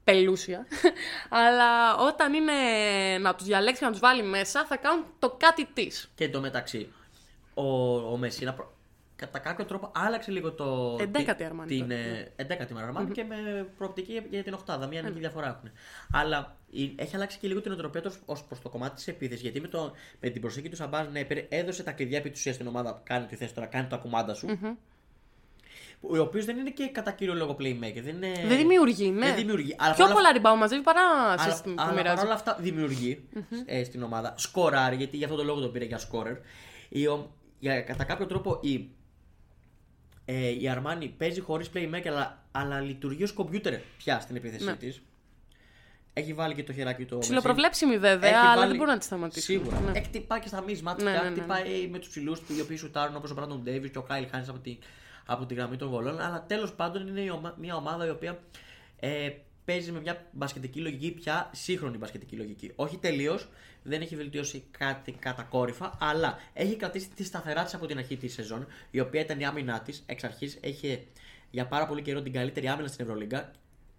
Πελούσια. Αλλά όταν είναι να τους διαλέξει και να τους βάλει μέσα, θα κάνουν το κάτι της. Και εντωμεταξύ, ο, ο Μεσίνα προ- κατά κάποιο τρόπο άλλαξε λίγο το. Εντέκατη την- Αρμάνι Την, τώρα, ε, εντέκατη Αρμάνι και με προοπτική για- για την Οχτάδα. Μία νίκη διαφορά έχουν. Αλλά η- έχει αλλάξει και λίγο την οτροπία τους ως προς το κομμάτι της επίθεσης. Γιατί με, το, με την προσήκη του Σαμπάζ Νέπερ έδωσε τα κλειδιά επί της ουσίας στην ομάδα. Κάνει τη θέση τώρα, κάνει το ακουμάντα σου. Ο οποίος δεν είναι και κατά κύριο λόγο playmaker. Δεν, είναι... Δεν δημιουργεί, ναι. Δεν δημιουργεί. Αλλά Πιο παρόλα- πολλά ριμπάου μαζεύει παρά αλλά, assist που αλλά μοιράζει. παρόλα αυτά δημιουργεί ε, στην ομάδα. Σκοράρει, γιατί για αυτόν τον λόγο τον πήρε για σκόρερ. Η, ο- για, κατά κάποιο τρόπο η, ε, η Αρμάνι παίζει χωρίς playmaker, αλλά, αλλά λειτουργεί ως κομπιούτερ πια στην επίθεσή Ναι. της. Έχει βάλει και το χεράκι του. Ψιλοπροβλέψιμη βέβαια, Έχει αλλά βάλει- δεν μπορεί να τη σταματήσει. Σίγουρα. Ναι. Έχει χτυπάει και στα μίσματα. Ναι, Ναι, ναι, ναι, ναι. Χτυπάει με τους ψηλούς του οι οποίοι σουτάρουν όπως ο Μπράντον Ντέιβι και ο Κάιλ Χάνι από, τη, από τη γραμμή των βολών. Αλλά τέλος πάντων είναι η ομα- μια ομάδα η οποία ε, παίζει με μια μπασκετική λογική πια σύγχρονη μπασκετική λογική. Όχι τελείως, δεν έχει βελτιώσει κάτι κατακόρυφα, αλλά έχει κρατήσει τη σταθερά της από την αρχή της σεζόν, η οποία ήταν η άμυνά της. Εξ αρχής είχε για πάρα πολύ καιρό την καλύτερη άμυνα στην Ευρωλίγκα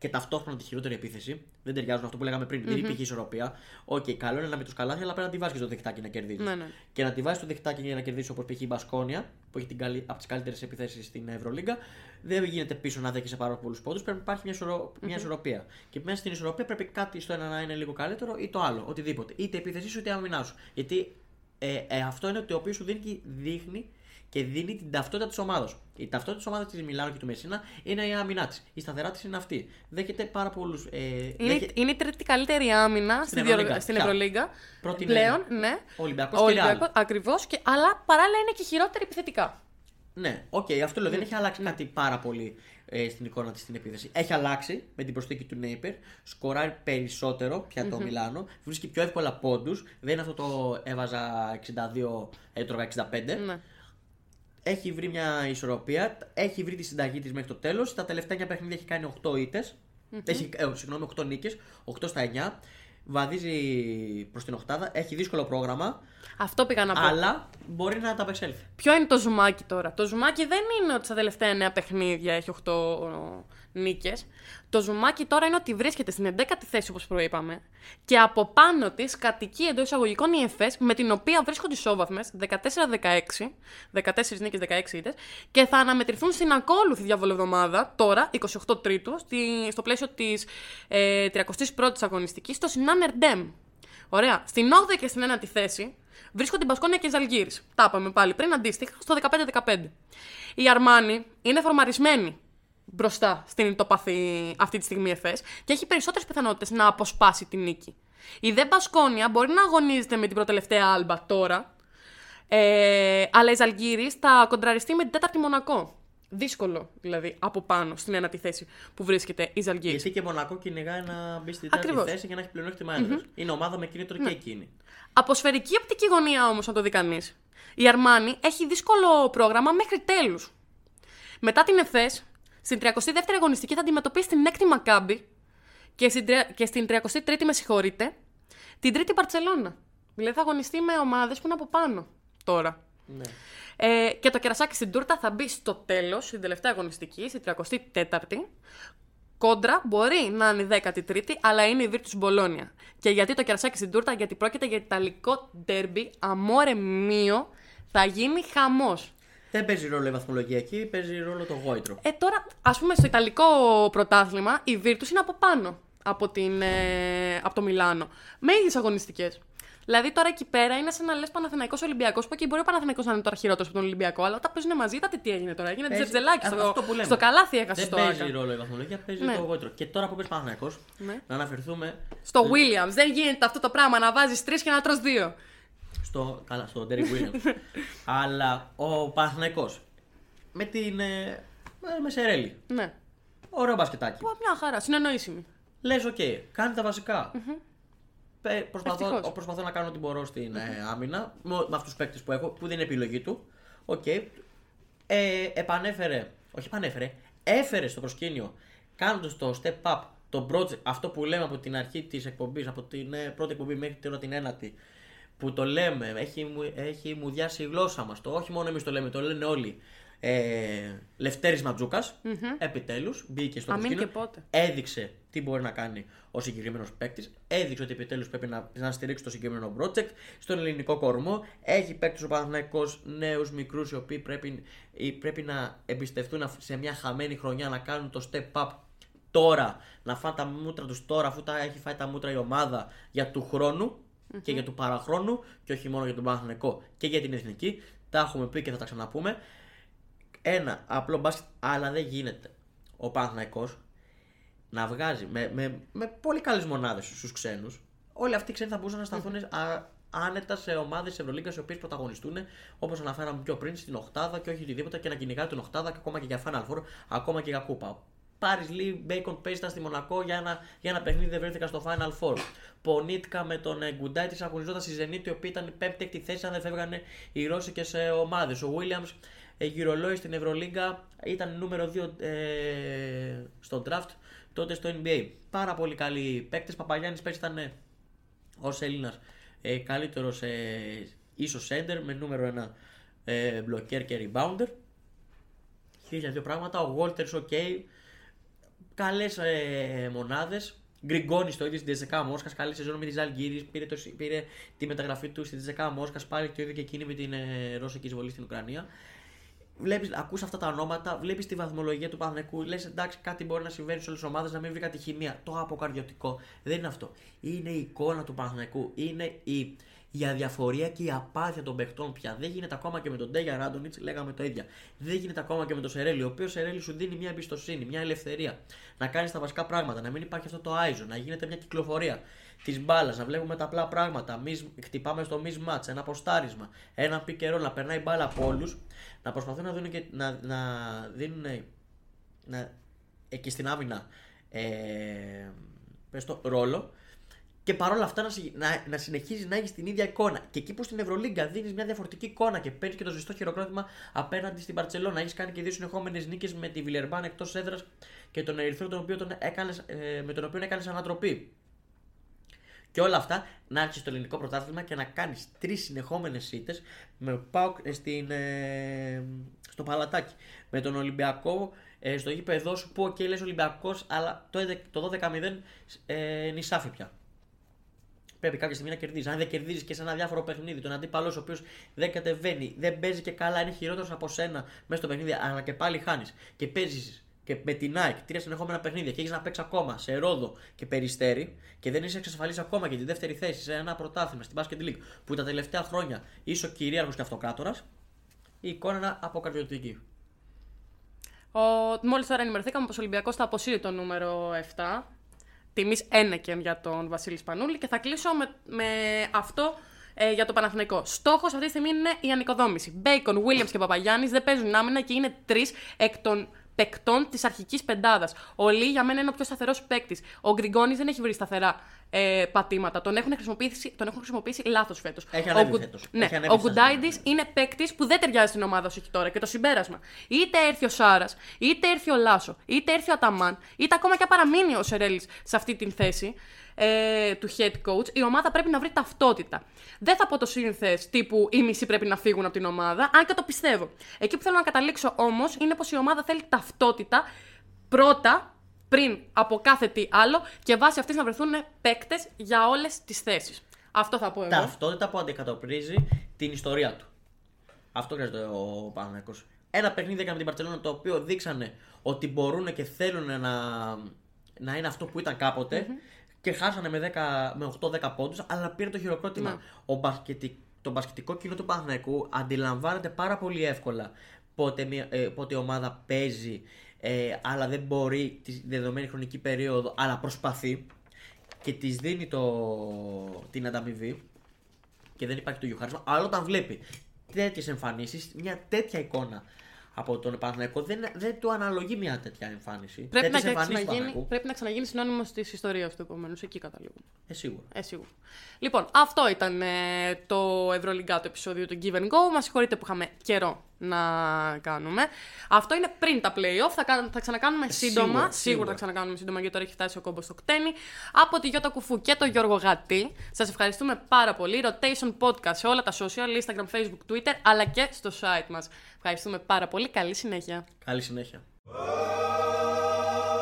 και ταυτόχρονα τη χειρότερη επίθεση. Δεν ταιριάζουν αυτό που λέγαμε πριν. Δεν υπήρχε ισορροπία. Οκ, καλό είναι να με τους καλάθια, αλλά πρέπει να τη βάζει το διχτάκι να κερδίζεις. Ναι, ναι. Και να τη βάζει το διχτάκι για να κερδίσει όπως π.χ. η Μπασκόνια, που έχει την καλή, από τις καλύτερες επιθέσεις στην Ευρωλίγκα. Δεν γίνεται πίσω να δέχεσαι πάρα πολλούς πόντους. Πρέπει να υπάρχει μια, ισορο... μια ισορροπία. Και μέσα στην ισορροπία πρέπει κάτι στο ένα να είναι λίγο καλύτερο ή το άλλο. Οτιδήποτε. Είτε η επίθεσή σου είτε η άμυνά σου. Γιατί ε, ε, αυτό είναι το οποίος σου δίνει, και- δείχνει και δίνει την ταυτότητα της ομάδας. Η ταυτότητα της ομάδας της Μιλάνο και του Μεσίνα είναι η άμυνά της. Η σταθερά της είναι αυτή. Δέχεται πάρα πολλούς. Ε, Είναι, δέχεται- είναι η τρίτη καλύτερη άμυνα στην, Ευρωλίγκα. Ευρωλίγκα. Στην, πια. Ευρωλίγκα. Πρώτη είναι Πλέον, ναι. ο Ολυμπιακός και η Real. Ακριβώς. Αλλά παράλληλα είναι και χειρότερη επιθετικά. Ναι, οκ, αυτό λέω. Δεν έχει αλλάξει κάτι πάρα πολύ ε, στην εικόνα της στην επίθεση. Έχει αλλάξει με την προσθήκη του Νέιπερ. Σκοράρει περισσότερο πια το Μιλάνο. Βρίσκει πιο εύκολα πόντους. Δεν είναι αυτό το έβαζα 62, έτρωγα 65. Ναι. Έχει βρει μια ισορροπία. Έχει βρει τη συνταγή της μέχρι το τέλος. Τα τελευταία 9 παιχνίδια έχει κάνει 8 ητε Έχει, ε, συγγνώμη, 8 νίκες. 8 στα 9. Βαδίζει προς την οκτάδα. Έχει δύσκολο πρόγραμμα. Αυτό πήγα να πω. Αλλά μπορεί να τα απεξέλθει. Ποιο είναι το ζουμάκι τώρα; Το ζουμάκι δεν είναι ότι στα τελευταία 9 παιχνίδια έχει 8 νίκες. Το ζουμάκι τώρα είναι ότι βρίσκεται στην 11η θέση όπως προείπαμε και από πάνω της κατοικεί εντός εισαγωγικών η ΕΦΕΣ με την οποία βρίσκονται ισόβαθμες 14-16, 14 νίκες, 16 ήττες και θα αναμετρηθούν στην ακόλουθη διαβολευδομάδα τώρα, 28 Τρίτου, στη, στο πλαίσιο της ε, 31η αγωνιστικής στο Σινάν Ερντέμ. Ωραία. Στην 8η και στην 9η θέση βρίσκονται η Μπασκόνια και η Ζαλγίρι. Τα είπαμε πάλι πριν αντίστοιχα στο 15-15. Η Αρμάνι είναι φορμαρισμένη μπροστά στην ητοπαθή αυτή τη στιγμή ΕΦΕΣ και έχει περισσότερες πιθανότητες να αποσπάσει την νίκη. Η δε Μπασκόνια μπορεί να αγωνίζεται με την προτελευταία άλμπα τώρα, ε, αλλά η Ζαλγίρι θα κοντραριστεί με την τέταρτη Μονακό. Δύσκολο δηλαδή από πάνω στην ένατη θέση που βρίσκεται η Ζαλγίρι. Γιατί και Μονακό κυνηγάει να μπει στην τέταρτη Ακριβώς. θέση για να έχει πλεονέκτημα έδρας. Είναι ομάδα με κίνητρο και εκείνη. Από σφαιρική οπτική γωνία όμως, να το δει κανείς, η Αρμάνι έχει δύσκολο πρόγραμμα μέχρι τέλους. Μετά την ΕΦΕΣ, στην 32η αγωνιστική θα αντιμετωπίσει την 6η Μακάμπη και στην, τρια- και στην 33η, με συγχωρείτε, την 3η Μπαρσελόνα. Δηλαδή θα αγωνιστεί με ομάδες που είναι από πάνω τώρα. Ναι. Ε, και το κερασάκι στην τούρτα θα μπει στο τέλος, στην τελευταία αγωνιστική, στην 34η. Κόντρα μπορεί να είναι η 13η, αλλά είναι η Virtus Μπολόνια. Και γιατί το κερασάκι στην τούρτα, γιατί πρόκειται για ιταλικό ντέρμπι, αμόρε μείο, θα γίνει χαμός. Δεν παίζει ρόλο η βαθμολογία εκεί, παίζει ρόλο το γόητρο. Ε, τώρα, ας πούμε, στο ιταλικό πρωτάθλημα, η Virtus είναι από πάνω από, την, ε, από το Μιλάνο. Με ίδιες αγωνιστικές. Δηλαδή τώρα εκεί πέρα είναι σαν να λες Παναθηναϊκός Ολυμπιακός, που εκεί μπορεί ο Παναθηναϊκός να είναι τώρα χειρότερος από τον Ολυμπιακό, αλλά όταν παίζουν μαζί, είδατε τι έγινε τώρα. Έγινε Παίζει- τζετζελάκι αυτό στο, που λέμε. στο καλάθι έχασε Δεν στο παίζει Άκα. ρόλο η βαθμολογία, παίζει Ναι. το γόητρο. Και τώρα που πες Παναθηναϊκός, Ναι. να αναφερθούμε Στο Williams. Δεν γίνεται αυτό το πράγμα να βάζεις τρεις και να τρως δύο. Στο, καλά, στο Derek Williams. Αλλά ο Παναθηναϊκός με την ε, με- με Σερέλη. Ναι. Ωραίο μπασκετάκι. Πω, Μια χαρά, συνεννοήσιμη. Λες, οκ, κάνει τα βασικά Πε- Προσπαθώ, Ευτυχώς. προσπαθώ να κάνω ό,τι μπορώ στην ε, άμυνα με, με αυτούς τους παίκτες που έχω, που δεν είναι επιλογή του. Οκ. Ε, επανέφερε, όχι επανέφερε, έφερε στο προσκήνιο κάνοντας το step up, το project, αυτό που λέμε από την αρχή της εκπομπής, από την ε, πρώτη εκπομπή μέχρι τώρα την ένατη, που το λέμε, έχει, μου- έχει μουδιάσει η γλώσσα μας. Το όχι μόνο εμείς το λέμε, το λένε όλοι. Ε, Λευτέρης Ματζούκας, επιτέλους, μπήκε στο Αμήν προσκήνιο, και πότε. έδειξε τι μπορεί να κάνει ο συγκεκριμένος παίκτης. Έδειξε ότι επιτέλους πρέπει να, να στηρίξει το συγκεκριμένο project στον ελληνικό κορμό. Έχει παίκτη ο Παναθηναϊκός νέους μικρούς οι οποίοι πρέπει, ή πρέπει να εμπιστευτούν σε μια χαμένη χρονιά να κάνουν το step up τώρα. Να φάνε τα μούτρα τους τώρα, αφού τα έχει φάει τα μούτρα η ομάδα για του χρόνου και για του παραχρόνου και όχι μόνο για τον Παναθηναϊκό και για την εθνική. Τα έχουμε πει και θα τα ξαναπούμε. Ένα απλό μπάσκετ, αλλά δεν γίνεται ο Παναθηναϊκός να βγάζει με, με, με πολύ καλές μονάδες στους ξένους. Όλοι αυτοί οι ξένοι θα μπορούσαν να σταθούν α- άνετα σε ομάδες τη Ευρωλίγκας οι οποίες πρωταγωνιστούν, όπως αναφέραμε πιο πριν, στην Οχτάδα και όχι οτιδήποτε και να κυνηγάει την Οχτάδα και ακόμα και για Final Four, ακόμα και για Κούπα. Πάρεις Λί, Μπέικον Πέιστα στη Μονακό για ένα, για ένα παιχνίδι δεν βρέθηκα στο Final Four. Πονίτκα με τον ε, Γκουντάι της αγωνιζόταν στη Ζενίτη, η οποία ήταν πέμπτη-έκτη θέση αν δεν φεύγανε οι ρώσικες ομάδες. Ο Williams ε, γυρολόγος στην Ευρωλίγκα ήταν νούμερο 2 ε, στο draft τότε στο NBA. Πάρα πολύ καλοί παίκτες. Παπαγιάννης πέρσι ήταν ε, ως Έλληνας ε, καλύτερος ε, ίσως σέντερ με νούμερο 1 ε, μπλοκέρ και rebounder. Χίλια δύο πράγματα. Ο Walters, οκ. Καλές ε, μονάδες. Γκριγκόνις το ίδιο στην ΤΣΣΚΑ Μόσχας. Καλή σεζόν με τη Ζαλγκίρις. Πήρε, το, πήρε τη μεταγραφή του στην Τζεσεκά Μόσχας. Πάλι το ίδιο και εκείνη με την ε, ρώσικη εισβολή στην Ουκρανία. Βλέπεις, ακούς αυτά τα ονόματα, βλέπεις τη βαθμολογία του Παναθηναϊκού, λες εντάξει, κάτι μπορεί να συμβαίνει σε όλες τις ομάδες, να μην βρει κάτι χημεία. Το αποκαρδιωτικό δεν είναι αυτό. Είναι η εικόνα του Παναθηναϊκού. Είναι η, η αδιαφορία και η απάθεια των παιχτών πια. Δεν γίνεται ακόμα και με τον Ντέγια Ράντονιτς, λέγαμε το ίδιο. Δεν γίνεται ακόμα και με τον Σερέλη, ο οποίος Σερέλη σου δίνει μια εμπιστοσύνη, μια ελευθερία. Να κάνεις τα βασικά πράγματα, να μην υπάρχει αυτό το άιζο, να γίνεται μια κυκλοφορία της μπάλας, να βλέπουμε τα απλά πράγματα. Μις, χτυπάμε στο μισ match, ένα ποστάρισμα, ένα πικερό, να περνάει μπάλα από όλους, να προσπαθούν να δίνουν, και, να, να δίνουν να, εκεί στην άμυνα ε, πες το, ρόλο και παρόλα αυτά να, συ- να, να συνεχίζεις να έχεις την ίδια εικόνα. Και εκεί που στην Ευρωλίγκα δίνεις μια διαφορετική εικόνα και παίρνεις και το ζεστό χειροκρότημα απέναντι στην Παρσελόνα. Έχεις κάνει και δύο συνεχόμενες νίκες με τη Βιλερμπάν εκτός έδρας και τον Ερυθρό τον οποίο τον έκανες, ε, με τον οποίο έκανε ανατροπή. Και όλα αυτά να έρθει στο ελληνικό πρωτάθλημα και να κάνεις τρεις συνεχόμενες ήττε με πάω στην, ε, στο παλατάκι. Με τον Ολυμπιακό ε, στο γήπεδο σου που και λες Ολυμπιακός, αλλά το, 11 το 12-0 ε, νησάφι πια. Πρέπει κάποια στιγμή να κερδίζει. Αν δεν κερδίζεις και σε ένα διάφορο παιχνίδι, τον αντίπαλος ο οποίος δεν κατεβαίνει, δεν παίζει και καλά, είναι χειρότερος από σένα μέσα στο παιχνίδι, αλλά και πάλι χάνεις. Και παίζεις και με την Nike τρία συνεχόμενα παιχνίδια και έχεις να παίξεις ακόμα σε Ρόδο και Περιστέρι και δεν είσαι εξασφαλίσει ακόμα και τη δεύτερη θέση σε ένα πρωτάθλημα στην Basket League που τα τελευταία χρόνια είσαι ο κυρίαρχος και αυτοκράτορας, η εικόνα είναι αποκαρδιωτική. Ο... Μόλις τώρα ενημερωθήκαμε πως ο Ολυμπιακός θα αποσύρει το νούμερο 7. Τιμής ένεκεν για τον Βασίλη Σπανούλη και θα κλείσω με, με αυτό ε, για το Παναθηναϊκό. Στόχος αυτή τη στιγμή είναι η ανοικοδόμηση. Μπέικον, Williams και Παπαγιάννης δεν παίζουν άμυνα και είναι τρεις εκ των παικτών της αρχικής πεντάδας. Ο Λί για μένα είναι ο πιο σταθερός παίκτης. Ο Γκριγκόνης δεν έχει βρει σταθερά ε, πατήματα. Τον έχουν χρησιμοποιήσει, τον έχουν χρησιμοποιήσει λάθος φέτος. Έχει ο, ανέβει Γκου- φέτος. Ναι, Έχει ανέβει ο στα Γκουντάιντι στοιχεία. είναι παίκτης που δεν ταιριάζει στην ομάδα όσο έχει τώρα. Και το συμπέρασμα. Είτε έρθει ο Σάρας, είτε έρθει ο Λάσο, είτε έρθει ο Αταμάν, είτε ακόμα και παραμείνει ο Σερέλης σε αυτή την θέση ε, του head coach, η ομάδα πρέπει να βρει ταυτότητα. Δεν θα πω το σύνθες τύπου οι μισοί πρέπει να φύγουν από την ομάδα, αν και το πιστεύω. Εκεί που θέλω να καταλήξω όμως είναι πως η ομάδα θέλει ταυτότητα πρώτα πριν από κάθε τι άλλο και βάσει αυτής να βρεθούν παίκτες για όλες τις θέσεις. Αυτό θα πω εγώ. Ταυτότητα που αντικατοπτρίζει την ιστορία του. Αυτό χρειάζεται ο Παναγιακός. Ένα παιχνίδι έκανε με την Παρσελόνα το οποίο δείξανε ότι μπορούν και θέλουν να, να είναι αυτό που ήταν κάποτε και χάσανε με, 10, με 8-10 πόντους αλλά πήρε το χειροκρότημα. Ναι. Ο μπασκετι, το μπασκετικό κοινό του Παναθηναϊκού αντιλαμβάνεται πάρα πολύ εύκολα πότε, μια, ε, πότε η ομάδα παίζει ε, αλλά δεν μπορεί τη δεδομένη χρονική περίοδο αλλά προσπαθεί και της δίνει το, την ανταμοιβή και δεν υπάρχει το γιοχάρισμα, αλλά όταν βλέπει τέτοιες εμφανίσεις, μια τέτοια εικόνα από τον Παναθηναϊκό δεν, δεν του αναλογεί μια τέτοια εμφάνιση. Πρέπει να, Τέτοιες εμφανίσεις του ξαναγίνει, Παναθηναϊκού. πρέπει να ξαναγίνει συνώνυμος της ιστορίας του επομένως. Εκεί καταλήγουμε. Ε, σίγουρα. Ε, σίγουρα. Λοιπόν, αυτό ήταν ε, το Ευρωλυγκά το επεισόδιο του Give and Go. Μας συγχωρείτε που είχαμε καιρό να κάνουμε. Αυτό είναι πριν τα playoff. Θα, κα- θα ξανακάνουμε σύντομα. Σίγουρα, Σίγουρα, σίγουρα. θα ξανακάνουμε σύντομα γιατί τώρα έχει φτάσει ο κόμπος στο κτένι. Από τη Γιώτα Κουφού και τον Γιώργο Γατή. Σας ευχαριστούμε πάρα πολύ. Rotation Podcast σε όλα τα social, Instagram, Facebook, Twitter, αλλά και στο site μας. Ευχαριστούμε πάρα πολύ. Καλή συνέχεια. Καλή συνέχεια. Oh,